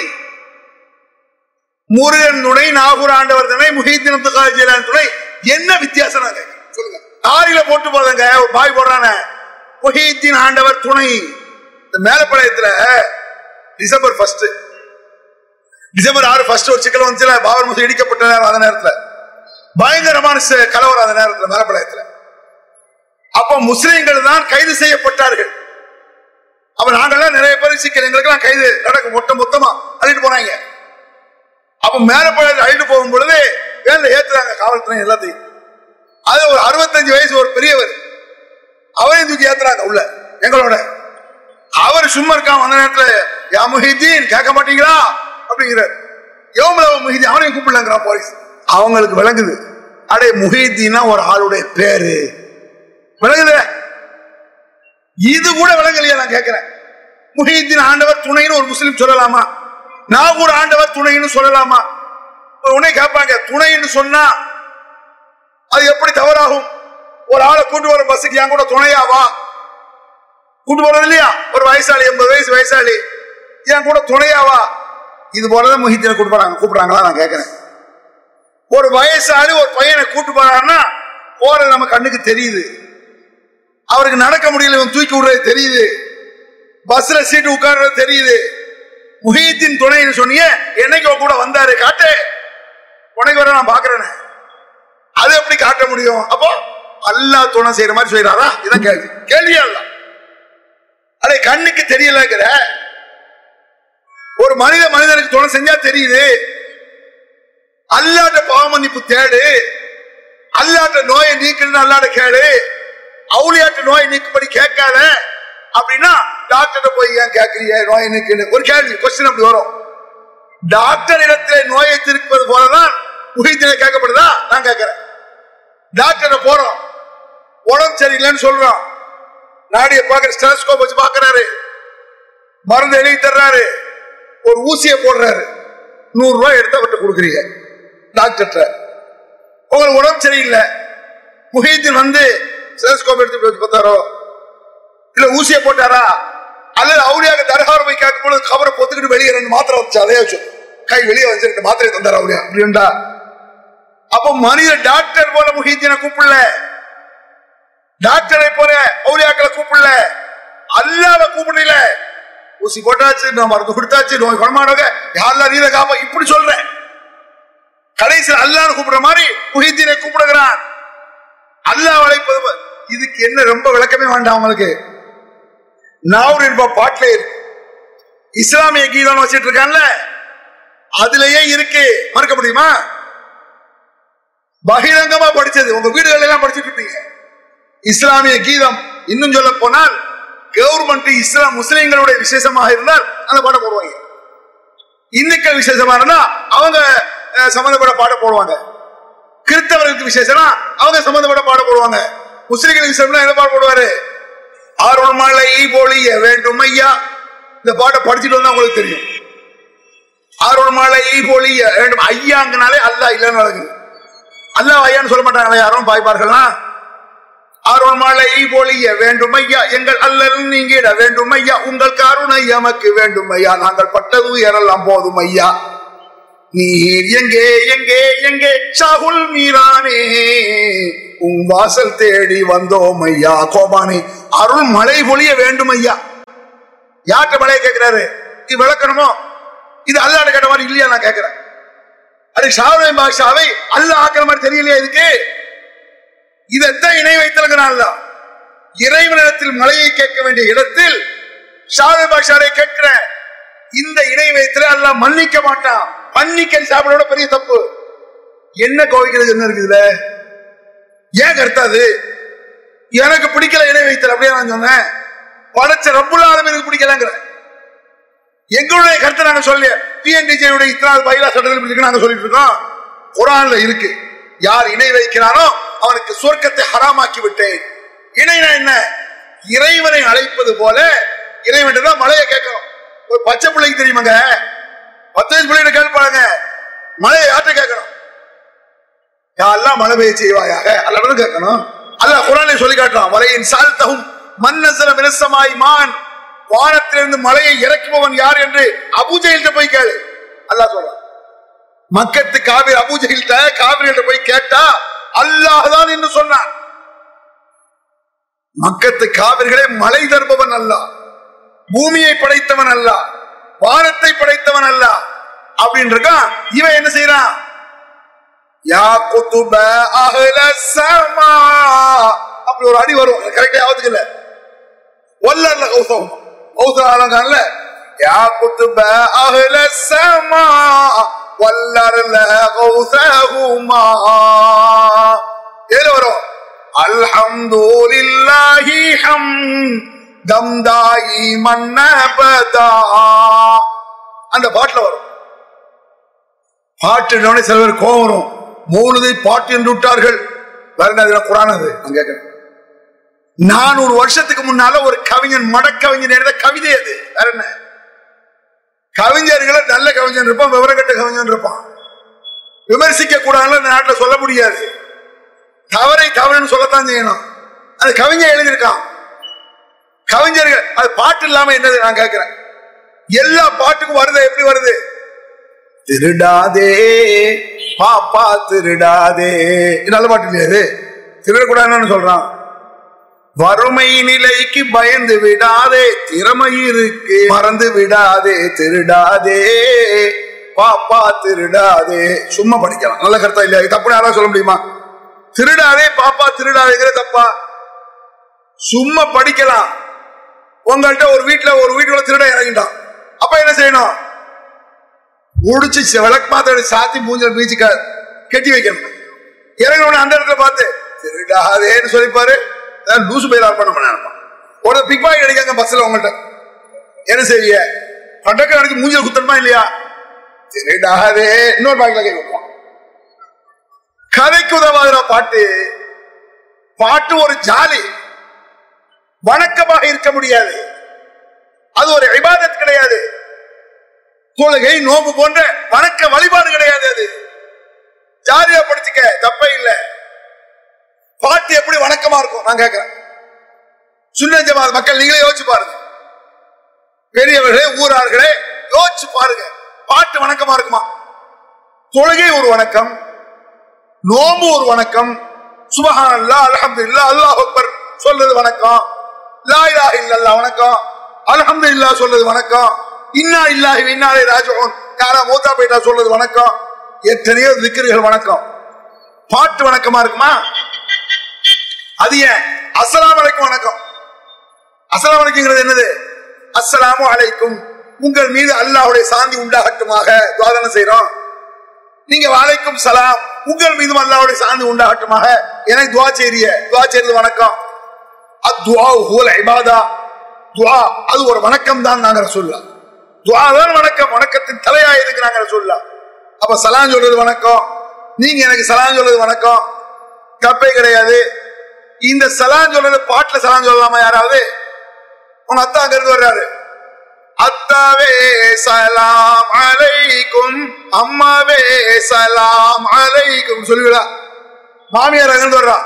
முருகன் துணை நாகூர் ஆண்டவர் துணை முஹித்தீன் அப்துல் காதர் துணை. என்ன வித்தியாசம் சொல்லுங்க. லாரியில போட்டு போறதுங்க ஒரு பாய் போடுறான. முஹித்தீன் ஆண்டவர் துணை. இந்த மேலப்பாளையத்துல டிசம்பர் ஃபர்ஸ்ட் டிசம்பர் ஆறு ஃபர்ஸ்ட் ஒரு சிக்கல் வந்துச்சுல. பாபர் மசூதி இடிக்கப்பட்ட நேரம் அந்த நேரத்துல. பயங்கரமான ச- கலவரம் அந்த நேரத்துல மேலப்பாளையத்துல அப்ப முஸ்லிம்கள் தான் கைது செய்யப்பட்டார்கள். அப்ப நாங்கெல்லாம் நிறைய பேர் சிக்கல் எங்களுக்கெல்லாம் கைது நடக்கும். மொத்த மொத்தமா அழிட்டு போனாங்க. அப்ப மேலப்பாளையத்தில் அழிட்டு போகும் பொழுது வேலை ஏத்துறாங்க காவல்துறை எல்லாத்தையும். அது ஒரு அறுபத்தஞ்சு வயசு ஒரு பெரியவர். அவரையும் தூக்கி ஏத்துறாங்க உள்ள எங்களோட. அவர் சும்மா இருக்கான் அந்த நேரத்துல யா முஹிதீன் கேட்க மாட்டீங்களா? அப்படிங்கிறார். யோமலவ முஹிதீன் அவனையும் கூப்பிடலங்கிறான் போலீஸ். அவங்களுக்கு விளங்குது. அடே முஹிதீனா ஒரு ஆளுடைய பேரு. விளங்குது. இது கூட விளங்கலையா நான் கேட்கிறேன். முஹிதீன் ஆண்டவர் துணைன்னு ஒரு முஸ்லீம் சொல்லலாமா? நாகூர் ஆண்டவர் துணைன்னு சொல்லலாமா? உடனே கேட்பாங்க துணைன்னு சொன்னா அது எப்படி தவறாகும்? ஒரு ஆளை கூட்டு வர பஸ்ஸுக்கு என் கூட துணையாவா கூட்டு போறது இல்லையா? ஒரு வயசாளி எண்பது வயசு வயசாளி. என் கூட துணையாவா இது போலதான் முகித்தில கூட்டு கூப்பிடுறாங்களா நான் கேட்கிறேன் ஒரு வயசாளி ஒரு பையனை கூட்டு போறான்னா போறது நம்ம கண்ணுக்கு தெரியுது. அவருக்கு நடக்க முடியல இவன் தூக்கி விடுறது தெரியுது. பஸ்ல சீட்டு உட்கார்றது தெரியுது. முஹீத்தின் துணைன்னு சொன்னீங்க என்னைக்கு கூட வந்தாரு காட்டு. உனக்கு வர நான் பாக்குறேன். அது எப்படி காட்ட முடியும்? அப்போ அல்லா துணை செய்யற மாதிரி செய்யறாரா இதான் கேள்வி. கேள்வியா இல்ல. அடே கண்ணுக்கு தெரியலங்கிற ஒரு மனித மனிதனுக்கு துணை செஞ்சா தெரியுது. அல்லாட்ட பாவ மன்னிப்பு தேடு. அல்லாட்ட நோயை நீக்கணும்னு அல்லாட்ட கேளு. அவுளியாட்ட நோயை நீக்கும்படி கேட்காத. அப்படின்னா டாக்டர்கிட்ட போய் ஏன் கேட்கறிய நோயை நீக்குன்னு. ஒரு கேள்வி கொஸ்டின் அப்படி வரும். டாக்டர் இடத்துல நோயை திருப்பது போலதான் உயிர்த்தில கேட்கப்படுதா? நான் கேட்கிறேன். டாக்டர் போறோம். உடம்பு சரியில்லைன்னு சொல்றோம். நாடிய பாக்குற ஸ்டெலஸ்கோப் வச்சு பாக்குறாரு மருந்து எழுதி தர்றாரு. ஒரு ஊசியை போடுறாரு. நூறு ரூபாய் எடுத்து அவர்கிட்ட கொடுக்குறீங்க. டாக்டர்கிட்ட. உங்களுக்கு உடம்பு சரியில்லை. முகீத்தின் வந்து ஸ்டெலஸ்கோப் எடுத்து வச்சு பார்த்தாரோ? இல்ல ஊசியை போட்டாரா? அல்லது அவளியாக தரகார போய் கேட்கும் பொழுது கவரை பொத்துக்கிட்டு வெளியே ரெண்டு மாத்திரை வச்சு அதே வச்சு கை வெளியே வச்சு ரெண்டு மாத்திரை தந்தாரா அவளியா. அப்படின்டா அப்ப மனித டாக்டர் போல முகீத்தினை கூப்பிடல. டாக்டரை போல அவுளியாக்களை கூப்பிடல. அல்லாத கூப்பிடல. ஊசி போட்டாச்சு நான் மருந்து கொடுத்தாச்சு நோய் குணமானவங்க யாரெல்லாம் நீத காப்ப இப்படி சொல்றேன். கடைசியில் அல்லான்னு கூப்பிடுற மாதிரி முஹித்தீனை கூப்பிடுகிறான். அல்லா வளைப்பது இதுக்கு என்ன ரொம்ப விளக்கமே வேண்டாம் அவங்களுக்கு. நாவூர் என்ப பாட்டிலே இருக்கு இஸ்லாமிய கீதம் வச்சிட்டு இருக்கான்ல. அதுலயே இருக்கு. மறக்க முடியுமா? பகிரங்கமா படிச்சது. உங்க வீடுகள் எல்லாம் படிச்சுட்டு இருப்பீங்க. இஸ்லாமிய கீதம் இன்னும் சொல்ல போனால் கவர்மெண்ட் இஸ்லாம் முஸ்லீம்களுடைய விசேஷமாக இருந்தால் அந்த பாடம் போடுவாங்க. இந்துக்கள் விசேஷமா இருந்தா அவங்க அஹ், சம்பந்தப்பட்ட பாடம் போடுவாங்க. கிறிஸ்தவர்களுக்கு விசேஷம்னா அவங்க சம்பந்தப்பட்ட பாடம் போடுவாங்க. முஸ்லீம்களுக்கு விசேஷம்னா என்ன பாடம் போடுவாரு? அருள்மலை பொழிய வேண்டும் ஐயா. இந்த பாட்டை படிச்சுட்டு வந்தா உங்களுக்கு தெரியும். அருள்மலை பொழிய வேண்டும் ஐயாங்கனாலே அல்லாஹ் இல்லைன்னு நடக்குது அல்லாஹ் ஐயான்னு சொல்ல மாட்டாங்களா யாரும் பாய்ப்பார்கள்னா? அருள்மலை பொழிய வேண்டும் ஐயா எங்கள் அல்லல் நீங்கிட வேண்டும் ஐயா உங்கள் கருணை எமக்கு வேண்டும் ஐயா நாங்கள் பட்டது உயரெல்லாம் போதும் ஐயா. நீர் எங்கே எங்கே எங்கே சகுல் மீரானே உன் வாசல் தேடி வந்தோம் ஐயா கோபானே அருள் மழை பொழிய வேண்டும் ஐயா. யார்கிட்ட மழையை கேட்கிறாரு? இது விளக்கணுமோ? இது அல்லாட கேட்ட மாதிரி இல்லையா நான் கேட்கிறேன். அது ஷாவை பாஷாவை அல்ல ஆக்கிற மாதிரி தெரியலையா இதுக்கு? இதைத்தான் இணை வைத்திருக்கிறான் இறைவனிடத்தில் மழையை கேட்க வேண்டிய இடத்தில் ஷாவை பாஷாவை கேட்கிற இந்த இணை வைத்துல அல்ல மன்னிக்க மாட்டான். மன்னிக்க சாப்பிடோட பெரிய தப்பு. என்ன கோவிக்கிறது என்ன இருக்குதுல ஏன் கருத்தாது எனக்கு பிடிக்கல இணை வைத்தல் அப்படியே நான் சொன்னேன். படைச்ச ரப்புல எனக்கு பிடிக்கலங்கிற. எங்களுடைய கருத்தை நாங்க சொல்லி பிஎன்டிஜேயுடைய இத்தனாவது பயிலா சட்டத்தில் நாங்க சொல்லிட்டு இருக்கோம் குரான்ல இருக்கு. யார் இணை வைக்கிறானோ அவனுக்கு சொர்க்கத்தை ஹராமாக்கி விட்டேன் இணைனா என்ன? இறைவனை அழைப்பது போல இறைவன் தான் மழையை கேட்கணும். ஒரு பச்சை பிள்ளைக்கு தெரியுமாங்க? பத்து வயசு பிள்ளைகிட்ட கேட்பாங்க மழையை யார்கிட்ட கேட்கணும்? யாரெல்லாம் மழை பெய்ய செய்வாயாக? அல்ல கேட்கணும். அல்ல குரானை சொல்லி காட்டுறான். வரையின் சால்த்தகும் மன்னசல மினசமாய் மான். வானத்திலிருந்து மலையை இறக்குபவன் யார் என்று அபுஜெயில்ட்ட போய் கேளு. அல்லாஹ் சொல்றான். மக்கத்து காவிரி அபுஜெயில்ட்ட காவிரிகிட்ட போய் கேட்டா அல்லாஹ் தான் என்று சொன்னான். மக்கத்து காவிரிகளே மலை தருபவன் அல்ல பூமியை படைத்தவன் அல்ல வானத்தை படைத்தவன் அல்ல அப்படின்னு இருக்கான் இவன் என்ன செய்யறான்? யா குதுப அஹ்ல சமா. அப்படி ஒரு அடி வரும். கரெக்டா யாவதுக்கு இல்ல. வல்லல்ல கௌசம் கௌசம் அலங்கான்ல யா குத்துப அஹ்ல ஸமா வல்லல்ல கௌசஹுமா ஏல வரும் அல்ஹம்துலில்லாஹி ஹம் தம்தாயி மன்னபதா அந்த பாட்டுல வரும் பாட்டு சில பேர் கோபம் வரும் மூழுதை பாட்டு என்று விட்டார்கள் வேற என்ன குரான் அது அங்க கேட்கிறேன் நானூறு வருஷத்துக்கு முன்னால ஒரு கவிஞன் மடக்கவிஞன் எழுத கவிதை அது. வேற என்ன? கவிஞர்களை நல்ல கவிஞன் இருப்பான் விவரக்கட்ட கவிஞன் இருப்பான். விமர்சிக்க கூடாதுன்னு இந்த நாட்டில் சொல்ல முடியாது. தவறை தவறுன்னு சொல்லத்தான் செய்யணும். அது கவிஞர் எழுதியிருக்கான். கவிஞர்கள் அது பாட்டு இல்லாம என்னது நான் கேட்கிறேன். எல்லா பாட்டுக்கும் வருது எப்படி வருது? திருடாதே பாப்பா திருடாதே. நல்ல பாட்டு இல்லையா இது? திருடக்கூடாதுன்னு சொல்றான். வறுமை நிலைக்கு பயந்து விடாதே திறமை இருக்கு மறந்து விடாதே திருடாதே பாப்பா திருடாதே. சும்மா படிக்கலாம். நல்ல கருத்தா இல்லையா? இது தப்புன்னு யாராவது சொல்ல முடியுமா? திருடாதே பாப்பா திருடாதேங்கிற தப்பா? சும்மா படிக்கலாம். உங்கள்கிட்ட ஒரு வீட்டுல ஒரு வீட்டுல திருட இறங்கிட்டான். அப்ப என்ன செய்யணும்? உடிச்சு விளக்கு மாத்திரை சாத்தி மூஞ்சல் பீச்சு கட்டி வைக்கணும். இறங்கின அந்த இடத்துல பார்த்து திருடாதேன்னு சொல்லிப்பாரு. அதான் லூசு பயிலார் பண்ண நினைப்பான் ஒரு பிக் பாய் கிடைக்காங்க பஸ்ல உங்கள்கிட்ட என்ன செய்ய கண்டக்டருக்கு மூஞ்சல் குத்தணுமா இல்லையா? திருடாதே இன்னொரு பாக்கில கை வைப்பான் கதைக்கு உதவாத பாட்டு. பாட்டு ஒரு ஜாலி. வணக்கமாக இருக்க முடியாது. அது ஒரு விவாதத் கிடையாது. தொழுகை நோம்பு போன்ற வணக்க வழிபாடு கிடையாது அது. ஜாலியா படிச்சுக்க தப்பே இல்லை. பாட்டு எப்படி வணக்கமா இருக்கும்? நான் கேட்கிறேன் சுன்ன ஜமாத் மக்கள் நீங்களே யோசிச்சு பாருங்க. பெரியவர்களே ஊரார்களே யோசிச்சு பாருங்க. பாட்டு வணக்கமா இருக்குமா? தொழுகை ஒரு வணக்கம் நோம்பு ஒரு வணக்கம். சுபஹான் அல்லா அல்ஹம்துலில்லா அல்லாஹ் அக்பர் சொல்றது வணக்கம். லா இலாஹ இல்லல்லாஹ் வணக்கம். அல்ஹம்துலில்லாஹ் சொல்றது வணக்கம். இன்னா இல்லாஹி இன்னாலே ராஜோன் யாரா மூத்தா போயிட்டா சொல்றது வணக்கம். எத்தனையோ விக்கிரிகள் வணக்கம். பாட்டு வணக்கமா இருக்குமா? அது ஏன்? அசலாம் அலைக்கும் வணக்கம். அசலாம் அலைக்குங்கிறது என்னது? அஸ்ஸலாமு அலைக்கும். உங்கள் மீது அல்லாஹுடைய சாந்தி உண்டாகட்டுமாக துவாதனை செய்யறோம் நீங்க வாழைக்கும் சலாம். உங்கள் மீதும் அல்லாவுடைய சாந்தி உண்டாகட்டுமாக. எனக்கு துவா செய்ய துவா செய்யறது வணக்கம். அத்வா ஹுவல் இபாதா துவா அது ஒரு வணக்கம் தான் நாங்க சொல்லலாம் துவா தான் வணக்கம். வணக்கத்தின் தலையா எதுக்கு நாங்க சொல்லலாம் அப்ப சலாம் சொல்றது வணக்கம். நீங்க எனக்கு சலாம் சொல்றது வணக்கம். தப்பே கிடையாது. இந்த சலாம் சொல்றது பாட்டுல சலான் சொல்லலாமா யாராவது? உங்க அத்தா அங்க இருந்து வர்றாரு. அத்தாவே சலாம் அலைக்கும் அம்மாவே சலாம் அலைக்கும் சொல்லுவிடா மாமியார் அங்கிருந்து வர்றா.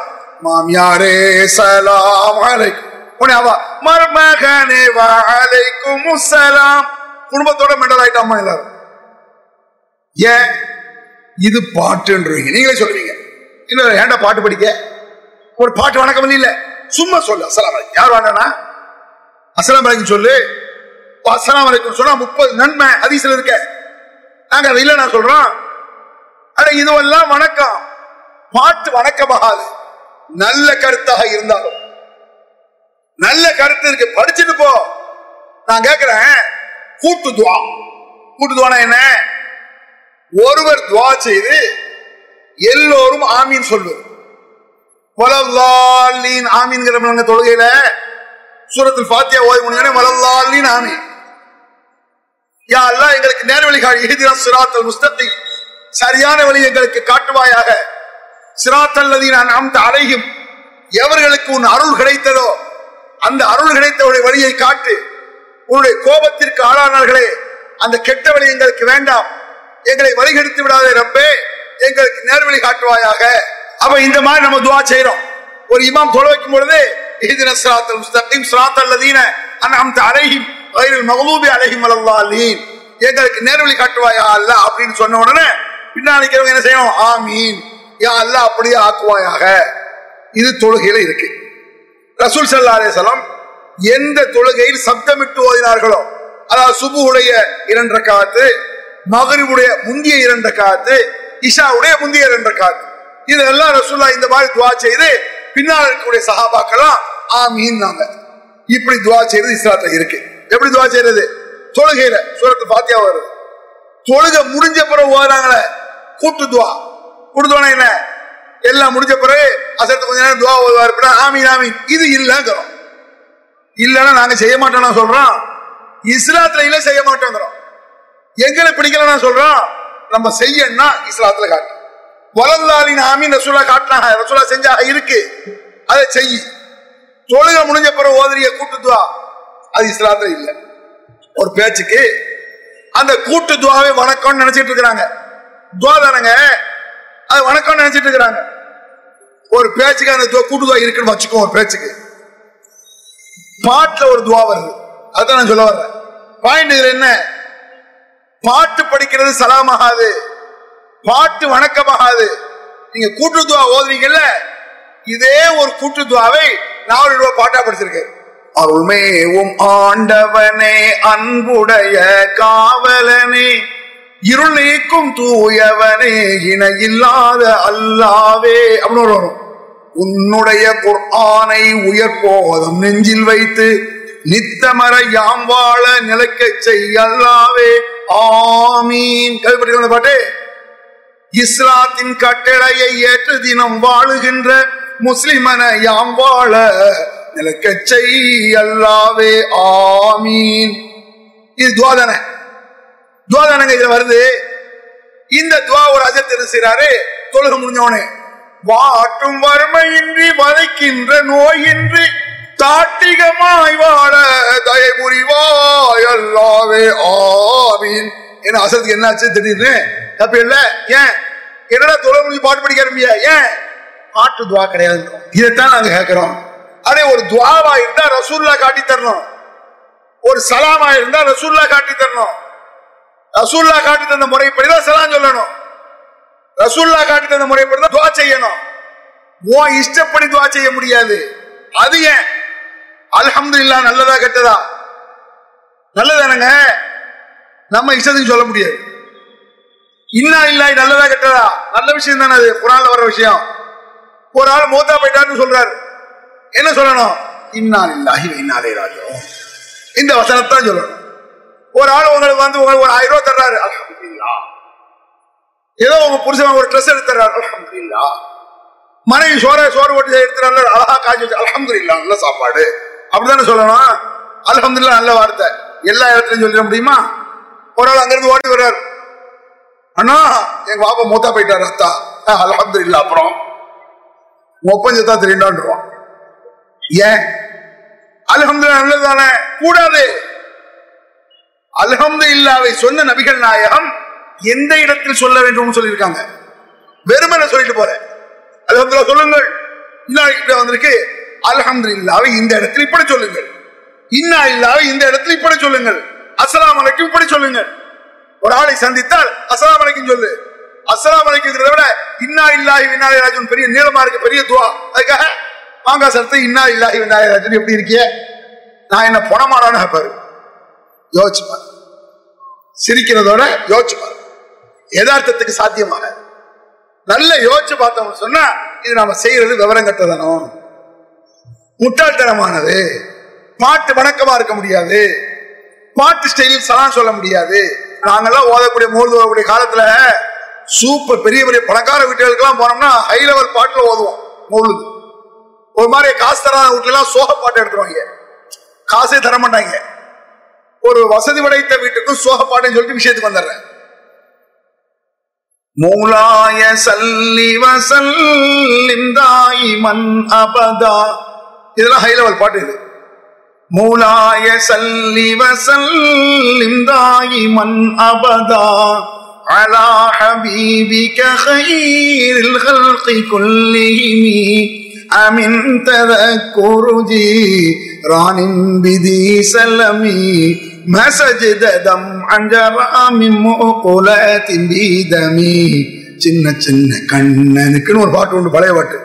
மாமியாரே சலாம் அலைக்கும். உடனே அவ மருமகனே வலைக்கும் சலாம். குடும்பத்தோட மெண்டல் ஆயிட்டு அம்மா எல்லாரும். ஏன்? இது பாட்டுன்றீங்க. நீங்களே சொல்றீங்க இன்னும் ஏன்டா பாட்டு படிக்க? ஒரு பாட்டு வணக்கம் இல்ல. சும்மா சொல்லு. அஸ்ஸலாமு யார் வேண்டானா அஸ்ஸலாமு வலைக்கும் சொல்லு. அஸ்ஸலாமு வலைக்கும் சொன்னா முப்பது நன்மை அதிசல இருக்க. நாங்க அதை இல்லை நான் சொல்றோம். அட இதுவெல்லாம் வணக்கம். பாட்டு வணக்கமாகாது. நல்ல கருத்தாக இருந்தாலும். நல்ல கருத்து இருக்கு. படிச்சுட்டு போ. நான் கேட்கிறேன் கூட்டு துவா. கூட்டு துவானா என்ன? ஒருவர் துவா செய்து எல்லோரும் ஆமீன் சொல்வது வலல்லாலின் ஆமீன்கிற தொழுகையில? சூரத்தில் பாத்தியா ஓய்வு முடிஞ்சோடனே வலல்லாலின் ஆமீன். யா அல்லா எங்களுக்கு நேர்வழி காட்டி இஹ்தினா சிராத்தல் முஸ்தகி சரியான வழி எங்களுக்கு காட்டுவாயாக. சிராத்தல்லதி நான் அம்த அலையும் எவர்களுக்கு உன் அருள் கிடைத்ததோ அந்த அருள் கிடைத்தவருடைய வழியை காட்டு. உன்னுடைய கோபத்திற்கு ஆளானார்களே அந்த கெட்ட வழி எங்களுக்கு வேண்டாம். எங்களை வழிகெடுத்து விடாதே ரப்பே. எங்களுக்கு நேர்வழி காட்டுவாயாக. அப்ப இந்த மாதிரி நம்ம துவா செய்யறோம் ஒரு இமாம் தொலை வைக்கும் பொழுது இஹ்தின சிராத்தல் முஸ்தகீம் சிராத்தல் லதீன அன்அம்த அலைஹிம் கைரில் மகலூபி அலைஹிம் வலல்லாலீன் எங்களுக்கு நேர்வழி காட்டுவாயா அல்ல அப்படின்னு சொன்ன உடனே பின்னாடி என்ன செய்யணும்? ஆமீன். யா அல்ல அப்படியே ஆக்குவாயாக. இது தொழுகையில இருக்கு. ரசூல் சல்லா அலேசலம் எந்த தொழுகையில் சப்தமிட்டு ஓதினார்களோ அதாவது சுபுடைய இரண்டு காத்து மகரிவுடைய முந்திய இரண்டு காத்து இஷாவுடைய முந்திய இரண்டு காத்து இதெல்லாம் ரசூல்லா இந்த மாதிரி துவா செய்து பின்னால் இருக்கக்கூடிய சகாபாக்கெல்லாம் ஆமீன்னாங்க இப்படி துவா செய்யறது இஸ்லாத்துல இருக்கு. எப்படி துவா செய்யறது? தொழுகையில சூரத்து பாத்தியா வருது. தொழுகை முடிஞ்ச பிறகு ஓதுறாங்களே கூட்டு துவா. கூட்டு என்ன? எல்லாம் முடிஞ்ச பிறகு அசத்து கொஞ்ச நேரம் துவா ஓதுவார் ஆமீன் ஆமீன். இது இல்லைங்கிறோம். இல்லைன்னா நாங்க செய்ய மாட்டோம் நான் சொல்றோம் இஸ்லாத்துல இல்ல செய்ய மாட்டோங்கிறோம். எங்களை பிடிக்கல நான் சொல்றோம். நம்ம செய்யணும்னா இஸ்லாத்துல காட்டு. வளர்ந்தாலின் ஆமீன் ரசூலா காட்டினாங்க ரசூலா செஞ்சாக இருக்கு. அதை செய். தொழுக முடிஞ்ச பிறகு ஓதரிய கூட்டுத்துவா அது இஸ்லாத்துல இல்லை. ஒரு பேச்சுக்கு அந்த கூட்டு துவாவை வணக்கம்னு நினைச்சிட்டு இருக்கிறாங்க. துவா தானங்க? அது வணக்கம்னு நினைச்சிட்டு இருக்கிறாங்க. ஒரு பேச்சுக்கு அந்த துவா- கூட்டு துவா இருக்குன்னு வச்சுக்கோ ஒரு பேச்சுக்கு. பாட்டுல ஒரு துவா வருது. அதுதான் நான் சொல்ல வர்றேன். பாயிண்ட் இதுல என்ன? பாட்டு படிக்கிறது சலாமாகாது. பாட்டு வணக்கமாகாது. நீங்க கூட்டு துவா ஓதுறீங்கல்ல இதே ஒரு கூட்டு துவாவை நாலு ரூபாய் பாட்டா படிச்சிருக்கேன் அருள்மேவும் ஆண்டவனே அன்புடைய காவலனே இருள் நீக்கும் தூயவனே இல்லாத அல்லாவே அப்படின்னு ஒரு வரும். உன்னுடைய குர்ஆனை உயர்போதம் நெஞ்சில் வைத்து நித்தமர யாம் வாழ நிலைக்கச் செய்யல்லாவே ஆமீன். கேள்விப்பட்ட பாட்டு. இஸ்லாத்தின் கட்டளையை ஏற்று தினம் வாழுகின்ற முஸ்லிமன யாம் வாழ நிலக்கச்சை அல்லாவே ஆமீன். இது துவாதன துவாதனங்க இதுல வருது. இந்த துவா ஒரு அஜத் என்ன செய்யறாரு தொழுக முடிஞ்சவனே வாட்டும் வறுமையின்றி வதைக்கின்ற நோயின்றி தாட்டிகமாய் வாழ தயை அல்லாவே ஆவின் என்ன அசத்துக்கு என்னாச்சு திடீர்னு? தப்பு இல்ல. ஏன்? என்னடா தொழில் பாட்டு படிக்க ஆரம்பியா? ஏன்? பாட்டு துவா கிடையாது. இதைத்தான் நாங்க கேட்கிறோம். அதே ஒரு துவாவா இருந்தா ரசூல்லா காட்டி தரணும். ஒரு சலாமா இருந்தா ரசூல்லா காட்டி தரணும். ரசூல்லா காட்டி தந்த முறைப்படிதான் சலாம் சொல்லணும். ரசூல்லா காட்டி தந்த முறைப்படிதான் துவா செய்யணும். உன் இஷ்டப்படி துவா செய்ய முடியாது. அது ஏன்? அல்ஹம்துலில்லா நல்லதா கெட்டதா? நல்லதானங்க? நம்ம இஷ்டத்துக்கு சொல்ல முடியாது. இன்னா இல்லாய் நல்லதா கெட்டதா? நல்ல விஷயம் தானே அது. குரான்ல வர விஷயம். ஒரு ஆள் மூத்தா போயிட்டான்னு சொல்றாரு. என்ன சொல்லணும்? இன்னா இல்லாஹி இன்னாலே ராஜோ இந்த வசனத்தான் சொல்லணும். ஒரு ஆள் உங்களுக்கு வந்து உங்களுக்கு ஒரு ஆயிரம் ரூபாய் தர்றாரு. அல்ஹம்துலில்லா. ஏதோ உங்க புருஷன் ஒரு ட்ரெஸ் எடுத்துறாரு. தர்றாரு அல்ஹம்துலில்லா. மனைவி சோற சோறு ஓட்டி எடுத்துறாரு அழகா காய்ச்சி வச்சு. அல்ஹம்துலில்லா நல்ல சாப்பாடு. அப்படித்தானே சொல்லணும்? அலமதுல்லா நல்ல வார்த்தை. எல்லா இடத்துலையும் சொல்லிட முடியுமா? ஒரு ஆள் அங்கிருந்து ஓடி வர்றாரு. அண்ணா எங்க பாப்பா மூத்தா போயிட்டாரு அத்தா. இல்ல அப்புறம். ஒப்பஞ்சத்தா தெரியுண்டான்றான் ஏன்? அலமது நல்லதுதானே? கூடாது. அல்ஹம்து இல்லாவை சொன்ன நபிகள் நாயகம் எந்த இடத்தில் சொல்ல வேண்டும் சொல்லியிருக்காங்க. வெறுமனை சொல்லிட்டு போறேன். அல்ஹம்துலில்லாஹ் சொல்லுங்கள். இன்னும் வந்திருக்கு. அலஹமது இல்லாவை இந்த இடத்துல இப்படி சொல்லுங்கள். இன்னா இல்லாவை இந்த இடத்துல இப்படி சொல்லுங்கள். அஸ்ஸலாமு அலைக்கும் இப்படி சொல்லுங்கள். ஒரு ஆளை சந்தித்தால் அஸ்ஸலாமு அலைக்கும் சொல்லு. அஸ்ஸலாமு அலைக்குங்கிறத விட இன்னா இல்லாஹி விநாயகராஜன் பெரிய நீளமா இருக்கு பெரிய துவா. அதுக்காக மாங்கா சரத்து இன்னா இல்லாஹி விநாயகராஜன் எப்படி இருக்கிய? நான் என்ன பொணமாடான்னு பாரு யோசிச்சு பாரு. சிரிக்கிறதோட யோசிச்சு பாரு. யதார்த்தத்துக்கு சாத்தியமாக நல்ல யோசிச்சு பார்த்தோம்னு சொன்னா இது நாம செய்யறது விவரம் கட்டதனம் முட்டாள்தனமானது. பாட்டு வணக்கமா இருக்க முடியாது. பாட்டு ஸ்டைலில் சலாம் சொல்ல முடியாது. நாங்கெல்லாம் ஓதக்கூடிய மூழ்கு ஓதக்கூடிய காலத்துல சூப்பர் பெரிய பெரிய பணக்கார வீட்டுகளுக்கெல்லாம் போனோம்னா ஹை லெவல் பாட்டுல ஓதுவோம் மூழ்கு ஒரு மாதிரி காசு தராத வீட்டுல எல்லாம் சோக பாட்டு எடுத்துருவாங்க காசே தர மாட்டாங்க. ஒரு வசதி படைத்த வீட்டுக்கும் சோக பாட்டுன்னு சொல்லிட்டு விஷயத்துக்கு வந்துடுறேன். மூலாய சல்லி வசல்லிம் மன் அபதா. இதெல்லாம் ஹை லெவல் பாட்டு இது. மூலாய சல்லி வசல்லிந்தாயி மன் அபதா அலா ஹபீபிக ஹைரில் ஹல்கி குல்லிஹிமி அமின் தத குருஜி ராணின் பிதி சலமி மசஜிதம் அஞ்சராமி மூலத்தின் பீதமி சின்ன சின்ன கண்ணனுக்குன்னு ஒரு பாட்டு உண்டு பழைய பாட்டு.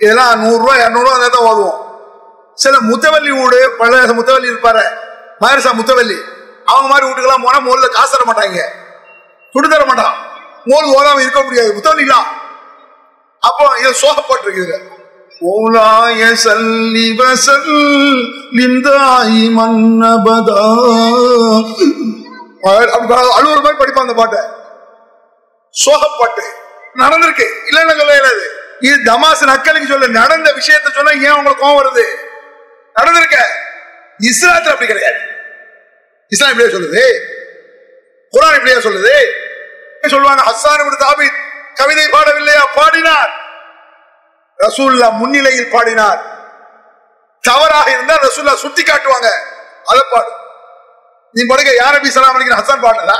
இதெல்லாம் நூறுரூவா இரநூறுவா அதை தான் ஓதுவோம். சில முத்தவல்லி வீடு பழைய முத்தவல்லி இருப்பாரு. மகரசா முத்தவல்லி. அவங்க மாதிரி வீட்டுக்கெல்லாம் போனா முதல்ல காசு தர மாட்டாங்க. துடு தர மாட்டான். மோல் ஓதாம இருக்க முடியாது. முத்தவல்லாம் அப்போ இது சோகப்பட்டிருக்கு இதுல ஓலாய சல்லி வசல் லிந்தாயி மன்னபதா அப்படி அழுவுற மாதிரி படிப்பான் அந்த பாட்டை. சோகப்பாட்டு நடந்திருக்கு. இல்லைன்னு சொல்ல இயலாது இது தமாசு நக்கலுக்கு சொல்ல நடந்த விஷயத்த சொன்னா ஏன் உங்களுக்கு கோவம் வருது? நடந்திருக்க. இஸ்லாத்துல அப்படி கிடையாது. இஸ்லாம் இப்படியா சொல்லுது. குரான் இப்படியா சொல்லுது. சொல்லுவாங்க ஹசான் தாபித் கவிதை பாடவில்லையா? பாடினார். ரசூல்லா முன்னிலையில் பாடினார். தவறாக இருந்தால் ரசூல்லா சுட்டி காட்டுவாங்க. அதை பாடு. நீ படுக்க யார் நபி சலாம் அலிக்கு ஹசான் பாடலா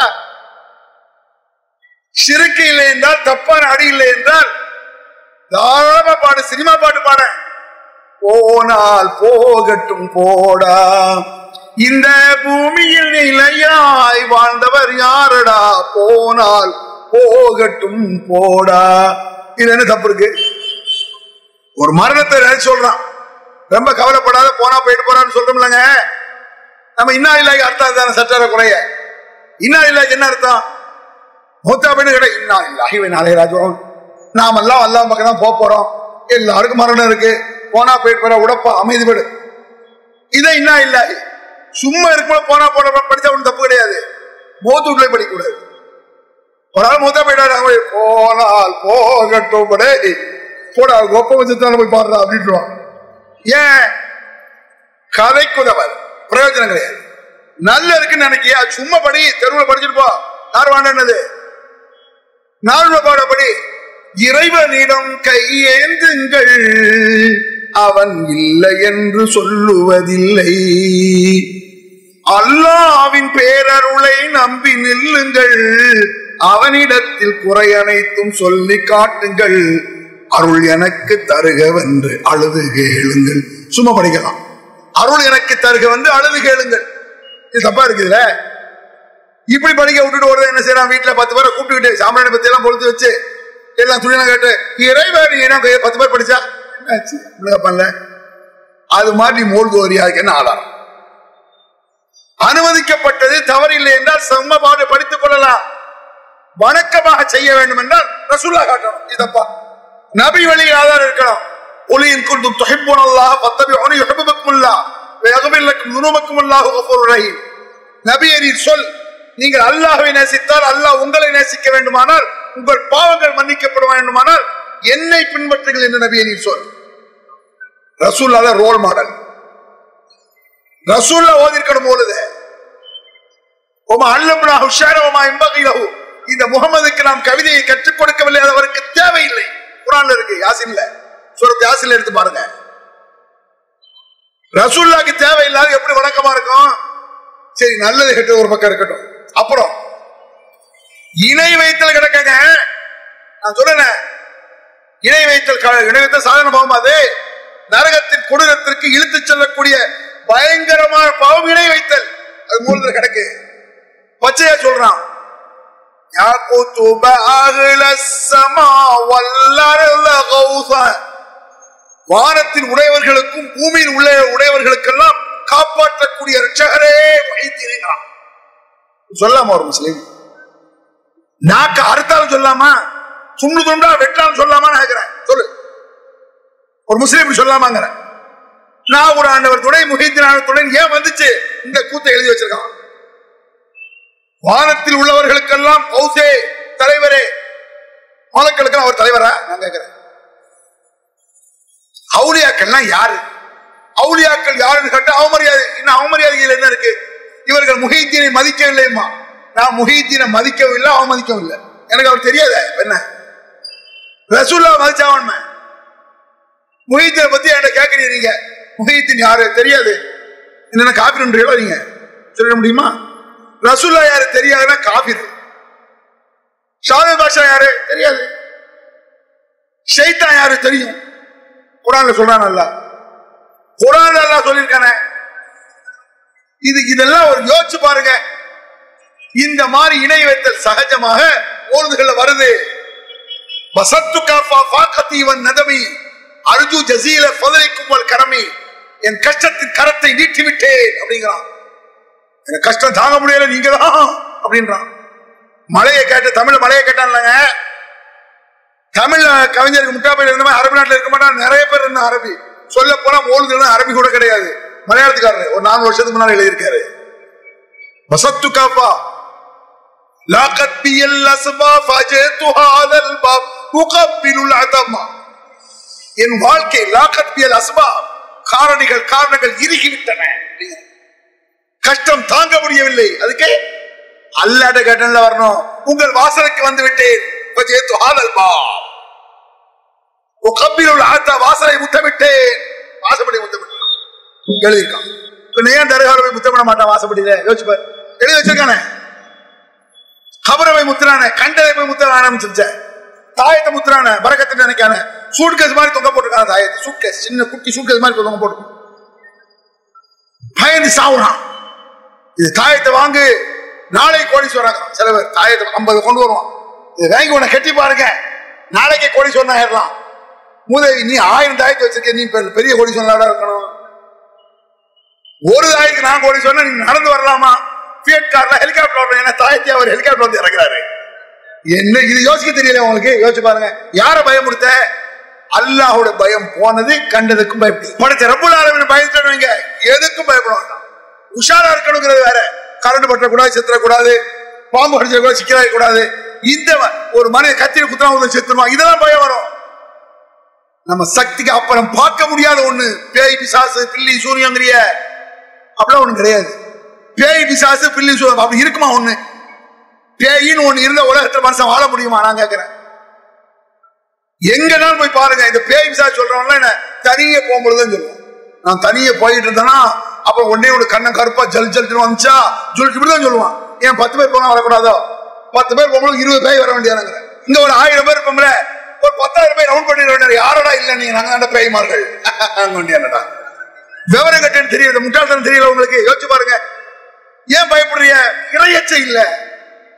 சிறுக்கு இல்லை என்றால் தப்பான அடி இல்லை என்றால் தாராளமா பாடு சினிமா பாட்டு பாட. போனால் போகட்டும் போடா. இந்த பூமியில் நிலையாய் வாழ்ந்தவர் யாரடா? போனால் போகட்டும் போடா. இது என்ன தப்பு இருக்கு? ஒரு மரணத்தை நினைச்சு சொல்றான். ரொம்ப கவலைப்படாத போனா போயிட்டு போறான்னு சொல்றோம்லங்க நம்ம இன்னா இல்லாய் அர்த்தம் தானே சட்டார குறைய. இன்னா இல்லாய் என்ன அர்த்தம்? மூத்தா பெண்ணு கடை இன்னா இல்லாஹி நாளை ராஜம் நாம் எல்லாம் எல்லாம் பக்கம் தான் போக போறோம். எல்லாருக்கும் மரணம் இருக்கு. போனா போயிட்டு போற உடப்பா அமைதிபடு இதை என்ன இல்ல? சும்மா இருக்கும்போது போனா போன படிச்சா ஒன்றும் தப்பு கிடையாது. மூத்து வீட்டுல படிக்கக்கூடாது. ஒரு ஆள் மூத்தா போயிட்டாரு போனால் போகட்டும் படே போடா கொப்ப வச்சுத்தான போய் பாடுறா அப்படின்றான் ஏன்? கதைக்குதவர். பிரயோஜனம் கிடையாது. நல்ல இருக்குன்னு நினைக்கியா? சும்மா படி தெருவில் படிச்சுட்டு போ. யார் வாண்டது நாலு பாடப்படி இறைவனிடம் கையேந்துங்கள். அவன் இல்லை என்று சொல்லுவதில்லை. அல்லாவின் பேரருளை நம்பி நில்லுங்கள். அவனிடத்தில் குறை அனைத்தும் சொல்லி காட்டுங்கள். அருள் எனக்கு தருகவென்று அழுது கேளுங்கள் சும்மா படிக்கலாம். அருள் எனக்கு தருக வந்து அழுது கேளுங்கள் இது தப்பா இருக்குதுல இப்படி படிக்க விட்டுட்டு ஒரு என்ன செய்யறான்? வீட்டுல பத்து பேரை கூப்பிட்டுக்கிட்டு சாம்பிராணி பத்தி எல்லாம் பொழுது வச்சு எல்லாம் துணியெல்லாம் கேட்டு இறைவர் ஏன்னா பத்து பேர் படிச்சா? பண்ணல அது மாதிரி மூழ்குவரியா அதுக்கு என்ன ஆதாரம் அனுமதிக்கப்பட்டது தவறில்லை என்றால் செம்ம பாடு படித்துக் கொள்ளலாம். வணக்கமாக செய்ய வேண்டும் என்றால் ரசூல்லா காட்டணும். இதப்பா. நபி வழியில் ஆதாரம் இருக்கணும். ஒளியின் கொண்டு தொகைப்போனல்லாக பத்தபி அவனை யுகபுக்குமுல்லா வேகமில்லக்கும் துருமக்கும் அல்லாஹு கஃபூர் ரஹீம் நபியரின் சொல். நீங்கள் அல்லாஹை நேசித்தால் அல்லாஹ் உங்களை நேசிக்க வேண்டுமானால் உங்கள் பாவங்கள் மன்னிக்கப்பட வேண்டுமானால் என்னை பின்பற்றுங்கள் என்று நபியரின் சொல். ரசூல்லா ரோல் மாடல் ரசூல்லா ஓதிருக்கணும் போலுது உமா அல்லம்னா ஹுஷாரவமா இம்பகைலஹு. இந்த முகமதுக்கு நாம் கவிதையை கற்றுக் கொடுக்கவில்லை அது அவருக்கு தேவையில்லை. குரான்ல இருக்கு யாசின்ல. சூரத் யாசின்ல எடுத்து பாருங்க. ரசூல்லாக்கு தேவையில்லாத எப்படி வணக்கமா இருக்கும்? சரி நல்லது கெட்டது ஒரு பக்கம் இருக்கட்டும். அப்புறம் இணை வைத்தல் கிடக்கங்க. நான் சொல்றேன் இணை வைத்தல் இணை வைத்தல் சாதன பாவம் அது? நரகத்தின் கொடூரத்திற்கு இழுத்துச் செல்லக்கூடிய பயங்கரமான பாவங்களை வைத்தல். அது மூலத்தில் கிடக்கு. பச்சையா சொல்றான். வானத்தில் உடையவர்களுக்கும் பூமியில் உள்ள உடையவர்களுக்கெல்லாம் காப்பாற்றக்கூடிய ரட்சகரே வைத்திருக்கிறான் சொல்லாமா ஒரு முஸ்லீம். நாக்க அறுத்தாலும் சொல்லாமா? துண்டு துண்டா வெட்டாலும் சொல்லாமா நினைக்கிறேன். சொல்லு. ஒரு முஸ்லீம் இப்படி சொல்லாமாங்கிற நான் ஒரு ஆண்டவர் துணை முகித்தினான துணை ஏன் வந்துச்சு? இந்த கூத்தை எழுதி வச்சிருக்கான். வானத்தில் உள்ளவர்களுக்கெல்லாம் பௌசே தலைவரே. மலக்களுக்கு அவர் தலைவரா? நான் கேட்கிறேன். அவுளியாக்கள்னா யாரு? அவுளியாக்கள் யாருன்னு கேட்டா அவமரியாதை இன்னும் அவமரியாதைகள் என்ன இருக்கு? இவர்கள் முகைத்தீனை மதிக்கவில்லைம்மா. நான் முகீத்தியை மதிக்கவும் இல்லை அவமதிக்கவும் இல்லை எனக்கு அவர் தெரியாத என்ன? ரசூல்லா மதிச்சாவன்மை முஹீத்தீனை பத்தி என்கிட்ட கேட்கறீங்க நீங்க. யாரு? தெரியாது. என்ன காப்பீடுன்றீங்களா நீங்க. சொல்ல முடியுமா? ரசூல்லா யாரு? தெரியாதுன்னா காபிர் ஷாது பாஷா யாரு? தெரியாது. ஷைத்தா யாரு? தெரியும். குரான்ல சொல்றான் அல்ல குரான் எல்லாம் சொல்லியிருக்கானே. இது இதெல்லாம் ஒரு யோசிச்சு பாருங்க. இந்த மாதிரி இணை வைத்தல் சகஜமாக ஓர்ந்துகள்ல வருது. வசத்து காப்பா பாக்கத்தீவன் இவன் நதமி. அர்ஜு ஜசீல ஃபதலிக்கும் கடமை. கரமி என் கஷ்டத்தின் கரத்தை நீட்டி விட்டேன் அப்படிங்கிறான். எனக்கு கஷ்டம் தாங்க முடியல நீங்க தான் அப்படின்றான். மழையை கேட்டு தமிழ் மழையை கேட்டான்லங்க. தமிழ் கவிஞருக்கு முட்டாப்பையில் இருந்த மாதிரி அரபி நாட்டில் இருக்க மாட்டான் நிறைய பேர் இருந்த அரபி. சொல்ல போனா ஓடுதுன்னா அரபி கூட கிடையாது. மலையாளத்துக்காரரு ஒரு நாலு வருஷத்துக்கு முன்னாடி எழுதியிருக்காரு. வசத்து காப்பா. லாகத் பியல் அஸ்பா ஃபஜேத்து ஹாதல் பாப் உகப்பிலுல் அதமா. என் வாழ்க்கை லாகத் அஸ்பா காரணிகள் காரணங்கள் இறுகிவிட்டன. கஷ்டம் தாங்க முடியவில்லை. அதுக்கு அல்லாட கடன்ல வரணும். உங்கள் வாசலுக்கு வந்து விட்டேன் ஃபஜேத்து ஹாதல் ஆத்தா வாசலை முத்தமிட்டேன். வாசப்படி முத்தமிட்டான். எழுதியிருக்கான். ஏன் தருகார போய் முத்தமிட மாட்டான் வாசப்படியில? யோசிச்சு எழுதி வச்சிருக்கானே. கபரை போய் முத்துறானே. கண்டதை போய் முத்த ஆரம்பிச்சிருச்சேன் தாயத்தை முத்துறான பறக்கத்தை நினைக்கான. சூட்கேஸ் மாதிரி தொங்க போட்டிருக்கான தாயத்தை. சூட்கேஸ் சின்ன குட்டி சூட்கேஸ் மாதிரி தொங்க போட்டு பயந்து சாவுறான். இது தாயத்தை வாங்கு நாளை சொல்றாங்க சில பேர் தாயத்தை ஐம்பது கொண்டு வருவான். இது வாங்கி உன்னை கட்டி பாருங்க. நாளைக்கே கோடீஸ்வரன் ஆயிடலாம். மூதேவி நீ ஆயிரம் தாயத்தை வச்சிருக்க நீ பெரிய கோடி கோடீஸ்வரனாடா இருக்கணும். ஒரு தாயத்துக்கு நான் கோடி சொன்னா நீ நடந்து வரலாமா? ஃபியட் கார்ல ஹெலிகாப்டர் வரணும் ஏன்னா தாயத்தை அவர் ஹெலிகாப்டர் வந்து இறங்குறாரு என்ன இது யோசிக்க தெரியல உங்களுக்கு? யோசிச்சு பாருங்க. யார பயமுறுத்த? அல்லாஹோட பயம் போனது கண்டதுக்கும் பயப்படி படைச்ச ரப்புல் ஆலமின் பயந்துட்டவங்க எதுக்கும் பயப்படும் உஷாரா இருக்கணுங்கிறது வேற. கரண்ட் பட்டக்கூடாது செத்துறக்கூடாது பாம்பு கடிச்சிடக்கூடாது சிக்கலாக கூடாது இந்த ஒரு மனித கத்திரி குத்தனா ஒன்று செத்துருவான் இதெல்லாம் பயம் வரும். நம்ம சக்திக்கு அப்புறம் பார்க்க முடியாத ஒண்ணு. பேய் பிசாசு பில்லி சூரியங்கிறிய அப்படிலாம் ஒண்ணு கிடையாது. பேய் பிசாசு பில்லி சூரியன் அப்படி இருக்குமா ஒண்ணு? பேயின்னு ஒண்ணு இருந்த உலகத்துல மனுஷன் வாழ முடியுமா? நான் கேட்கிறேன் எங்கனாலும் போய் பாருங்க இந்த பேய் சார் சொல்றவங்க என்ன தனியே போகும்பொழுதுன்னு சொல்லுவோம் நான் தனியே போயிட்டு இருந்தேன்னா அப்ப உடனே ஒரு கண்ணை கருப்பா ஜல் ஜல் வந்துச்சா ஜொல் இப்படிதான் சொல்லுவான். ஏன் பத்து பேர் போனா வரக்கூடாதோ? பத்து பேர் போகும்போது இருபது பேர் வர வேண்டியதாங்க இங்க ஒரு ஆயிரம் பேர் இருப்போம்ல ஒரு பத்தாயிரம் பேர் ரவுண்ட் பண்ணி வேண்டிய யாரடா இல்ல நீங்க நாங்க தாண்ட பேய்மார்கள். நாங்க விவரம் கட்டன்னு தெரியல முட்டாள்தான் தெரியல உங்களுக்கு. யோசிச்சு பாருங்க. ஏன் பயப்படுறீங்க? இறையச்ச இல்லை.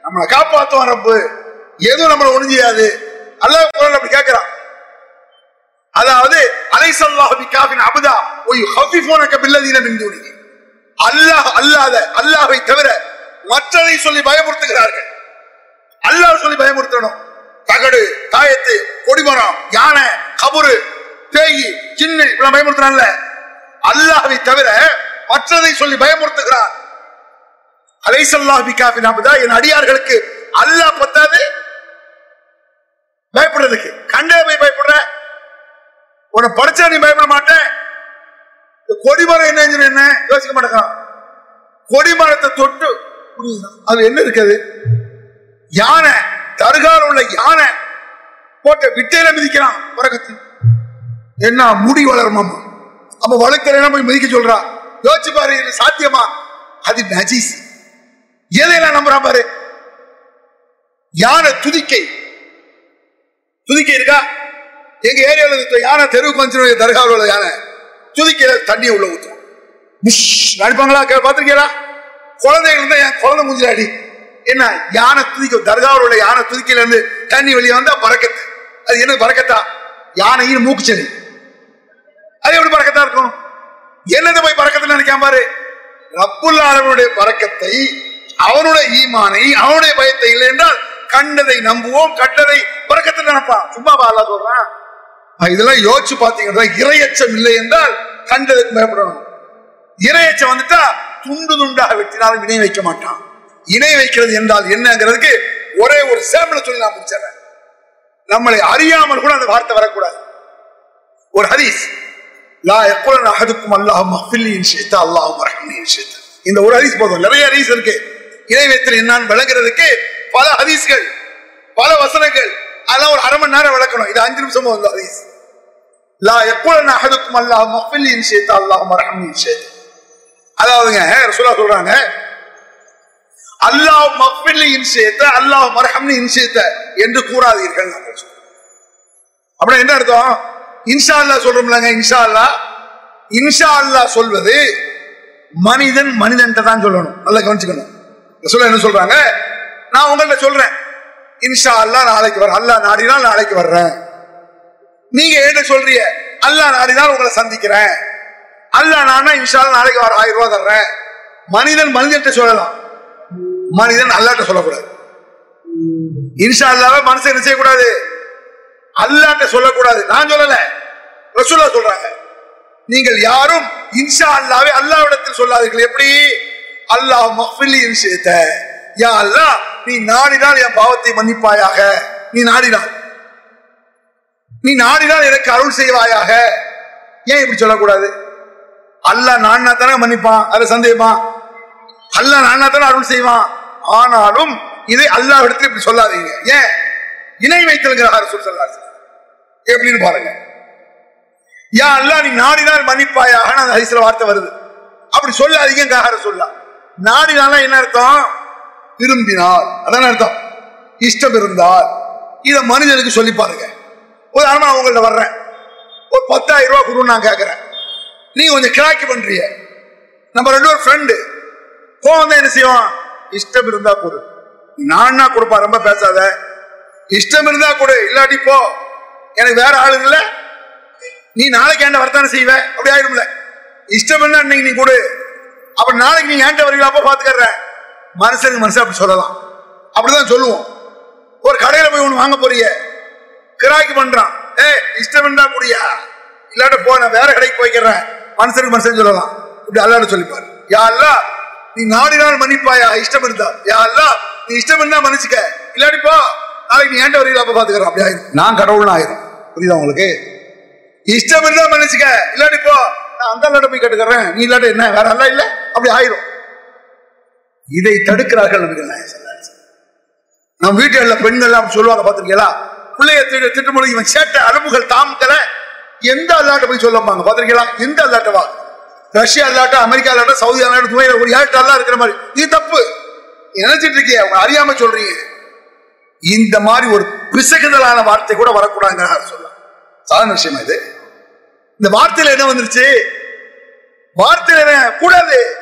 நம்மளை காப்பாத்துவான் ரப்பு. எதுவும் நம்மளை ஒழிஞ்சியாது. அல்லாஹ் அப்படி கேட்கிறான். அதாவது அலைசல்லாஹு பிகாஃபின் அபுதா ஒய் ஹஃபிஃபூனக பில்லதீன மின் தூனிஹி. அல்லாஹ் அல்லாத அல்லாஹை தவிர மற்றதை சொல்லி பயமுறுத்துகிறார்கள். அல்லாஹ் சொல்லி பயமுறுத்தணும். தகடு தாயத்து கொடிமரம் யானை கபுரு பேய் சின்ன இப்பெல்லாம் பயமுறுத்துறான்ல. அல்லாஹை தவிர மற்றதை சொல்லி பயமுறுத்துகிறான். அலைசல்லாஹு என் அடியார்களுக்கு அல்லாஹ் பத்தாது பயப்படுறதுக்கு. கண்டே போய் பயப்படுற. உன்னை படிச்சா நீ பயப்பட மாட்டேன். இந்த கொடிமரம் என்ன என்ன? யோசிக்க மாட்டேங்கான் கொடிமரத்தை தொட்டு அது என்ன இருக்குது? யானை. தருகால உள்ள யானை. போட்ட விட்டையில மிதிக்கிறான் பறக்கத்து என்ன முடி வளருமாமா அப்ப வளர்க்கிறேன் போய் மிதிக்க சொல்றா. யோசிச்சு பாரு இது சாத்தியமா? அது நஜீஸ். எதையெல்லாம் நம்புறான் பாரு? யானை துதிக்கை. துதிக்கை இருக்கா? எங்க ஏரியால இருக்க யானை தெருவுக்கு வந்து தர்காவில் உள்ள யானை. துதிக்கையில தண்ணியை உள்ள ஊற்றும் புஷ் அடிப்பாங்களா கே- குழந்தைகள் இருந்தா என் குழந்தை மூஞ்சில என்ன யானை துதிக்க தர்காவில் உள்ள யானை துதிக்கையில இருந்து தண்ணி வெளியே வந்தா பறக்கத்து. அது என்ன பறக்கத்தா? யானையின் மூக்குச்சலி. அது எப்படி பறக்கத்தா இருக்கும்? என்னது போய் பறக்கத்துல நினைக்காம பாரு. ரப்புல்லாதவனுடைய பறக்கத்தை அவனுடைய ஈமானை அவனுடைய பயத்தை இல்லை என்றால் கண்டதை நம்புவோம் கண்டதை பறக்கத்தை நினைப்பான். சும்மா அல்ல சொல்றான். இதெல்லாம் யோசிச்சு பாத்தீங்கன்னா இரையச்சம் இல்லை என்றால் கண்டதுக்கு பயப்படணும். இரையச்சம் வந்துட்டா துண்டு துண்டாக வெட்டினாலும் இணை வைக்க மாட்டான். இணை வைக்கிறது என்றால் என்னங்கிறதுக்கு ஒரே ஒரு சேம்பிளை சொல்லி நான் முடிச்சிடறேன். நம்மளை அறியாமல் கூட அந்த வார்த்தை வரக்கூடாது. ஒரு ஹதீஸ். லா யக்குலன் அஹதுக்கும் அல்லாஹ் மஃபில்லி இன் அல்லாஹ் மரஹ்மனி இன் இந்த ஒரு ஹதீஸ் போதும். நிறைய ஹதீஸ் இருக்கு. இறைவேத்தில் என்னான்னு விளங்குறதுக்கு பல ஹதீஸ்கள் பல வசனங்கள். அதெல்லாம் ஒரு அரை மணி நேரம் விளக்கணும். இது அஞ்சு நிமிஷமும் வந்து ஹதீஸ். லா எப்பொழுது அஹதுக்கும் அல்லாஹ் மஃபில்லி இன் அல்லாஹ் மரஹ்மனி இன் அதாவதுங்க ரசூலா சொல்றாங்க அல்லாஹ் மஃபில்லி இன்சியத்த அல்லாஹ் மர்ஹம்னு இன்சியத்த என்று கூறாதீர்கள் நாங்கள் சொல்றோம். அப்படின்னா என்ன அர்த்தம்? இன்ஷா அல்லாஹ் சொல்றோம்லங்க இன்ஷா அல்லாஹ் இன்ஷா அல்லாஹ் சொல்வது மனிதன் மனிதன் தான் சொல்லணும். நல்லா கவனிச்சுக்கணும். சொல்ல என்ன சொல்றாங்க? நான் உங்கள்ட்ட சொல்றேன். இன்ஷா அல்லாஹ் நாளைக்கு வர அல்லா நாடினால் நாளைக்கு வர்றேன். நீங்க என்ன சொல்றீங்க அல்லாஹ் நாடினால் உங்களை சந்திக்கிறேன். அல்லாஹ் நானா இன்ஷா நாளைக்கு வர ஆயிரம் ரூபாய் தர்றேன். மனிதன் மனிதன்ட்ட சொல்லலாம். மனிதன் அல்லாட்ட சொல்லக்கூடாது. இன்ஷா அல்லாவ மனுஷன் என்ன செய்யக்கூடாது? அல்லாட்ட சொல்லக்கூடாது. நான் சொல்லல. ரசூலா சொல்றாங்க. நீங்கள் யாரும் இன்ஷா அல்லாவே அல்லாவிடத்தில் சொல்லாதீர்கள். எப்படி? அல்லாஹ் மஃபிலியும் விஷயத்த யா அல்லாஹ் நீ நாடினால் என் பாவத்தை மன்னிப்பாயாக. நீ நாடினால். நீ நாடினால் எனக்கு அருள் செய்வாயாக. ஏன் இப்படி சொல்லக்கூடாது? அல்லாஹ் நாடினா தானே மன்னிப்பான் அது சந்தேகமா? அல்லாஹ் நாடினா தானே அருள் செய்வான். ஆனாலும் இதை அல்லாஹ் இடத்துல இப்படி சொல்லாதீங்க. ஏன்? இணை வைத்தல்கிறார் சொல்லாரு எப்படின்னு பாருங்க. யா அல்லாஹ் நீ நாடினால் மன்னிப்பாயாக. அந்த ஹரிசில வார்த்தை வருது. அப்படி சொல்லாதீங்க சொல்லலாம் நாடினால என்ன அர்த்தம்? விரும்பினால். அதான் அர்த்தம். இஷ்டம் இருந்தால் இத மனிதனுக்கு சொல்லி பாருங்க. உதாரணமா நான் உங்கள்ட்ட வர்றேன். ஒரு பத்தாயிரம் ரூபா கொடுன்னு நான் கேட்கறேன் நீ கொஞ்சம் கிராக்கி பண்றிய நம்ம ரெண்டு ஒரு ஃப்ரெண்டு கோவம் தான் என்ன செய்வோம்? இஷ்டம் இருந்தா கொடு நான்னா கொடுப்பா? ரொம்ப பேசாத. இஷ்டம் இருந்தா கொடு. இல்லாட்டி போ. எனக்கு வேற ஆளு இல்ல. நீ நாளைக்கு என்கிட்ட வரத்தானே செய்வ? அப்படி ஆயிடும்ல. இஷ்டம் இருந்தா இன்னைக்கு நீ கொடு. அப்ப நாளைக்கு நீ என்கிட்ட வரீங்களா அப்ப பாத்துக்கற மனுஷனுக்கு மனுஷன் அப்படி சொல்லலாம். அப்படிதான் சொல்லுவோம். ஒரு கடையில போய் ஒண்ணு வாங்க போறிய. கிராக்கி பண்றான். ஏ இஷ்டம் இருந்தா கூடியா. இல்லாட்ட போ நான் வேற கடைக்கு போய்க்கிறேன். மனுஷனுக்கு மனுஷன் சொல்லலாம். இப்படி அல்லாட சொல்லிப்பாரு. யா அல்ல நீ நாடினால் மன்னிப்பாயா? இஷ்டம் இருந்தா. யா அல்ல நீ இஷ்டம் இருந்தா மன்னிச்சுக்க. இல்லாட்டி போ நாளைக்கு நீ ஏன்ட்ட வரீங்களா அப்ப பாத்துக்கிறேன். அப்படி ஆயிரும். நான் கடவுள்னு ஆயிரும் புரியுதா உங்களுக்கு? இஷ்டம் இருந்தா மன்னிச்சுக்க. இல்லாட்டி போ நான் அந்த அல்லாட்ட போய் கேட்டுக்கிறேன். நீ இல்லாட்ட என்ன? வேற அல்ல இல்ல? அப்படி ஆயிரும். இதை தடுக்கிறார்கள் நம் வீட்டில் ஸல்லல்லாஹு பெண்கள் எல்லாம் சொல்லுவாங்க பாத்திருக்கீங்களா பிள்ளைய திட்டு திட்டமொழி இவன் சேட்ட அலும்புகள் தாமக்கல எந்த அல்லாட்ட போய் சொல்லப்பாங்க பாத்திருக்கீங்களா எந்த அல்லாட்டவா ரஷ்யா அல்லாட்ட அமெரிக்கா அல்லாட்ட சவுதி அல்லாட்ட துணையில ஒரு ஏழு அல்லா இருக்கிற மாதிரி. இது தப்பு. நினைச்சிட்டு இருக்கீங்க அவங்க அறியாம சொல்றீங்க. இந்த மாதிரி ஒரு பிசகுதலான வார்த்தை கூட வரக்கூடாதுங்கிற சொல்லலாம் சாதாரண விஷயமா இது? இந்த வார்த்தையில என்ன வந்துருச்சு? வார்த்தையில என்ன? கூடாது.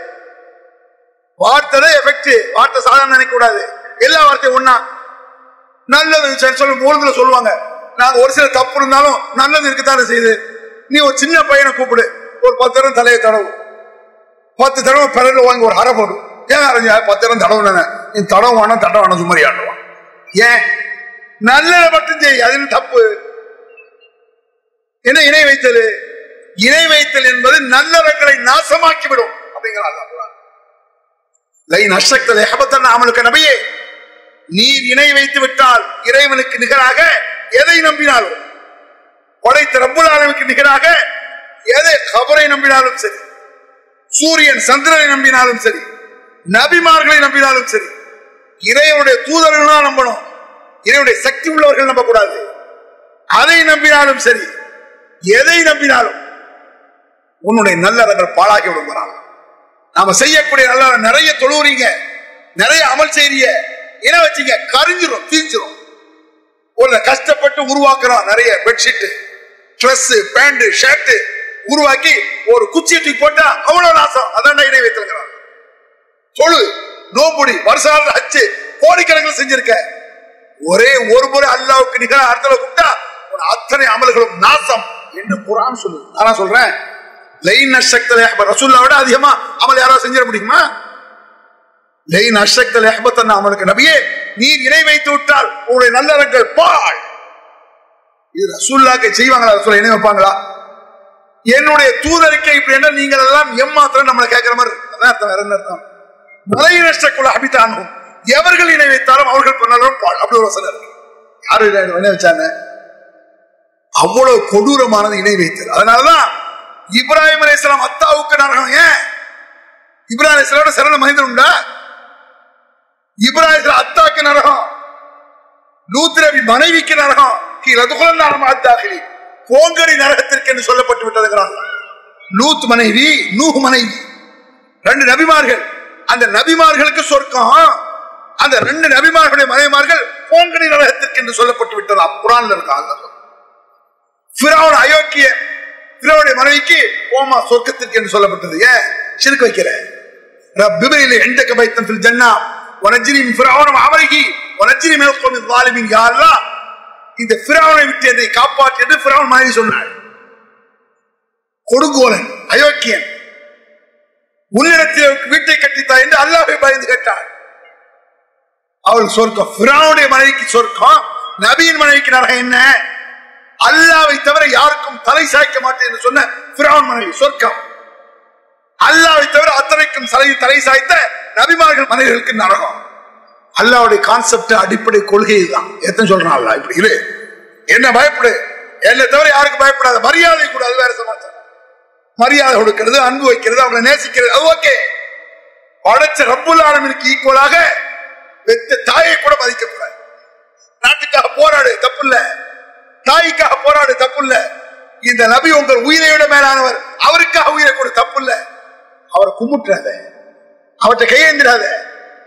வார்த்தை எஃபெக்ட் வார்த்தை சாதாரண நினைக்க கூடாது. எல்லா வார்த்தையும் ஒன்னா நல்லது சொல்லும் சொல்லு மூலத்துல சொல்லுவாங்க. நாங்க ஒரு சில தப்பு இருந்தாலும் நல்லது இருக்குதானே செய்யுது. நீ ஒரு சின்ன பையனை கூப்பிடு. ஒரு பத்து தடவை தலையை தடவு. பத்து தடவை பிறகு வாங்கி ஒரு அரை போடு. ஏன் அரைஞ்ச பத்து தடவை தடவை நீ தடவை வேணாம் தடவை வேணாம் சும்மாரி ஆடுவான் ஏன்? நல்லதை மட்டும் செய். அது தப்பு? என்ன இணை வைத்தல் இணை வைத்தல் என்பது நல்லவர்களை நாசமாக்கி விடும் அப்படிங்கிறார் அமலுக்கு நபியே நீர் இணை வைத்து விட்டால் இறைவனுக்கு நிகராக எதை நம்பினாலும்? படைத்த ரப்புல் நிகராக எதை? கபரை நம்பினாலும் சரி சூரியன் சந்திரனை நம்பினாலும் சரி நபிமார்களை நம்பினாலும் சரி இறைவனுடைய தூதர்களா நம்பணும் இறைவனுடைய சக்தி உள்ளவர்கள் நம்பக்கூடாது. அதை நம்பினாலும் சரி எதை நம்பினாலும் உன்னுடைய நல்லறங்கள் பாழாக்கி விடுங்கிறான் நாம செய்யக்கூடிய நல்ல நிறைய தொழுவுறீங்க நிறைய அமல் செய்றீங்க என்ன வச்சீங்க கரிஞ்சிரும் தீஞ்சிரும். ஒரு கஷ்டப்பட்டு உருவாக்குறோம் நிறைய பெட்ஷீட்டு ட்ரெஸ் பேண்ட் ஷர்ட் உருவாக்கி ஒரு குச்சியை தூக்கி போட்டா அவ்வளவு நாசம். அதான் இடை வைத்திருக்கிறான் தொழு நோம்புடி வருஷம் அச்சு கோடிக்கணக்கில் செஞ்சிருக்க. ஒரே ஒரு முறை அல்லாவுக்கு நிகழ அர்த்தல கூப்பிட்டா அத்தனை அமல்களும் நாசம். என்று குரான் சொல்லு நான் சொல்றேன். லைன் அஷக்தல் ரசூல்லா விட அதிகமா அமல் யாராவது செஞ்சிட முடியுமா? லைன் அஷக்தல் எஹபத்தன் அமலுக்கு நபியே நீர் இணை வைத்து விட்டால் உங்களுடைய நல்லறங்கள் பால் இது ரசூல்லாக்கு செய்வாங்களா? ரசூல்லா இணை வைப்பாங்களா? என்னுடைய தூதரிக்கை இப்படி என்ன நீங்கள் எல்லாம் எம்மாத்திரம் நம்மளை கேட்கிற மாதிரி அதான் அர்த்தம் வேற என்ன அர்த்தம்? மலை நஷ்டக்குள்ள அபித்தானும் எவர்கள் இணை வைத்தாலும் அவர்கள் பண்ணாலும் பால் அப்படி ஒரு வசனம் இருக்கு. யாரு இணை இணை வச்சாங்க? அவ்வளவு கொடூரமானது இணை வைத்தது. அதனாலதான் இப்ராஹிம் அலைஹிஸ்ஸலாம் அத்தாவுக்கு நரகம் ஏன்? இப்ராஹிம் அலைஹிஸ்ஸலாமோட சிறந்த மனிதன் உண்டா? இப்ராஹிம் அத்தாக்கு நரகம் லூத் மனைவிக்கு நரகம் கீழதுகுலன் கோங்கரி நரகத்திற்கு என்று சொல்லப்பட்டு விட்டதுங்கிறான் லூத் மனைவி நூஹ் மனைவி. ரெண்டு நபிமார்கள். அந்த நபிமார்களுக்கு சொர்க்கம். அந்த ரெண்டு நபிமார்களுடைய மனைவிமார்கள் கோங்கரி நரகத்திற்கு என்று சொல்லப்பட்டு விட்டது. அப்புறான் இருக்காங்க. பிறவன் அயோக்கிய பிறவுடைய மனைவிக்கு ஓமா சொர்க்கத்திற்கு என்று சொல்லப்பட்டது. ஏன்? சிறுக்கு வைக்கிற. ரப்பிபிரில் எந்த கபைத்தம் ஃபில் ஜன்னா. வனஜினி பிறவனும் அமரகி வனஜினி மேல் கொண்டு வாலிமின் யாரெல்லாம் இந்த பிறவனை விட்டு என்னை காப்பாற்றி என்று பிறவன் மனைவி சொன்னாள். கொடுங்கோலன் அயோக்கியன் உன்னிடத்தில் வீட்டை கட்டித்தா என்று அல்லாவை பயந்து கேட்டாள். அவள் சொர்க்கம் பிறவனுடைய மனைவிக்கு சொர்க்கம் நபியின் மனைவிக்கு நரகம் என்ன? அல்லாவை தவிர யாருக்கும் தலை சாய்க்க மாட்டேன் என்று சொன்ன மனைவி சொர்க்கம். அல்லாவை தவிர அத்தனைக்கும் தலை தலை சாய்த்த நபிமார்கள் மனைவிகளுக்கு நரகம். அல்லாவுடைய கான்செப்ட் அடிப்படை கொள்கை தான். எத்தனை சொல்றான் அல்லா இப்படி இரு. என்ன பயப்படு? என்னை தவிர யாருக்கும் பயப்படாத. மரியாதை கூட அது வேற சமாச்சாரம். மரியாதை கொடுக்கிறது அன்பு வைக்கிறது அவங்களை நேசிக்கிறது அது ஓகே. படைச்ச ரப்புல் ஆலமினுக்கு ஈக்குவலாக வெத்த தாயை கூட மதிக்கக்கூடாது. நாட்டுக்காக போராடு தப்பு இல்லை. தாய்க்காக போராடு தப்பு இல்ல இந்த நபி உங்கள் உயிரை விட மேலானவர். அவருக்காக உயிரை கொடு தப்பு இல்ல அவரை கும்பிட்டுறாத அவற்றை கையேந்திராத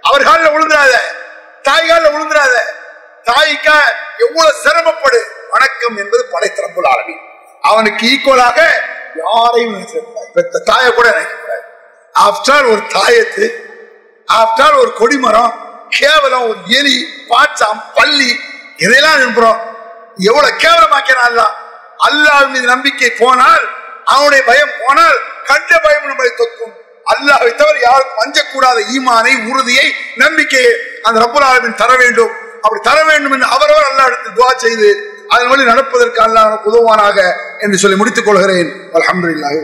அவர் காலில் விழுந்துடாத தாய் காலில் விழுந்துடாத தாய்க்கா எவ்வளவு சிரமப்படு. வணக்கம் என்பது படைத்தரம்புல் ஆரம்பி அவனுக்கு ஈக்குவலாக யாரையும் நினைச்சிடக்கூடாது பெத்த தாயை கூட நினைக்கக்கூடாது. ஆஃப்டர் ஒரு தாயத்து ஆஃப்டர் ஒரு கொடிமரம். கேவலம் ஒரு எலி பாச்சாம் பள்ளி இதையெல்லாம் நினைப்புறோம் எவ்வளவு கேவலமாக்கிறான் அல்லாஹ். அல்லாவின் மீது நம்பிக்கை போனால் அவனுடைய பயம் போனால் கண்ட பயம் நம்மளை தொக்கும். அல்லாஹை தவிர யாருக்கும் அஞ்சக்கூடாத ஈமானை உறுதியை நம்பிக்கையை அந்த ரப்பல் ஆலமின் தர வேண்டும். அப்படி தர வேண்டும் என்று அவரவர் அல்லா எடுத்து துவா செய்து அதன் வழி நடப்பதற்கு அல்லா உதவானாக என்று சொல்லி முடித்துக் கொள்கிறேன். அலமது இல்லாஹி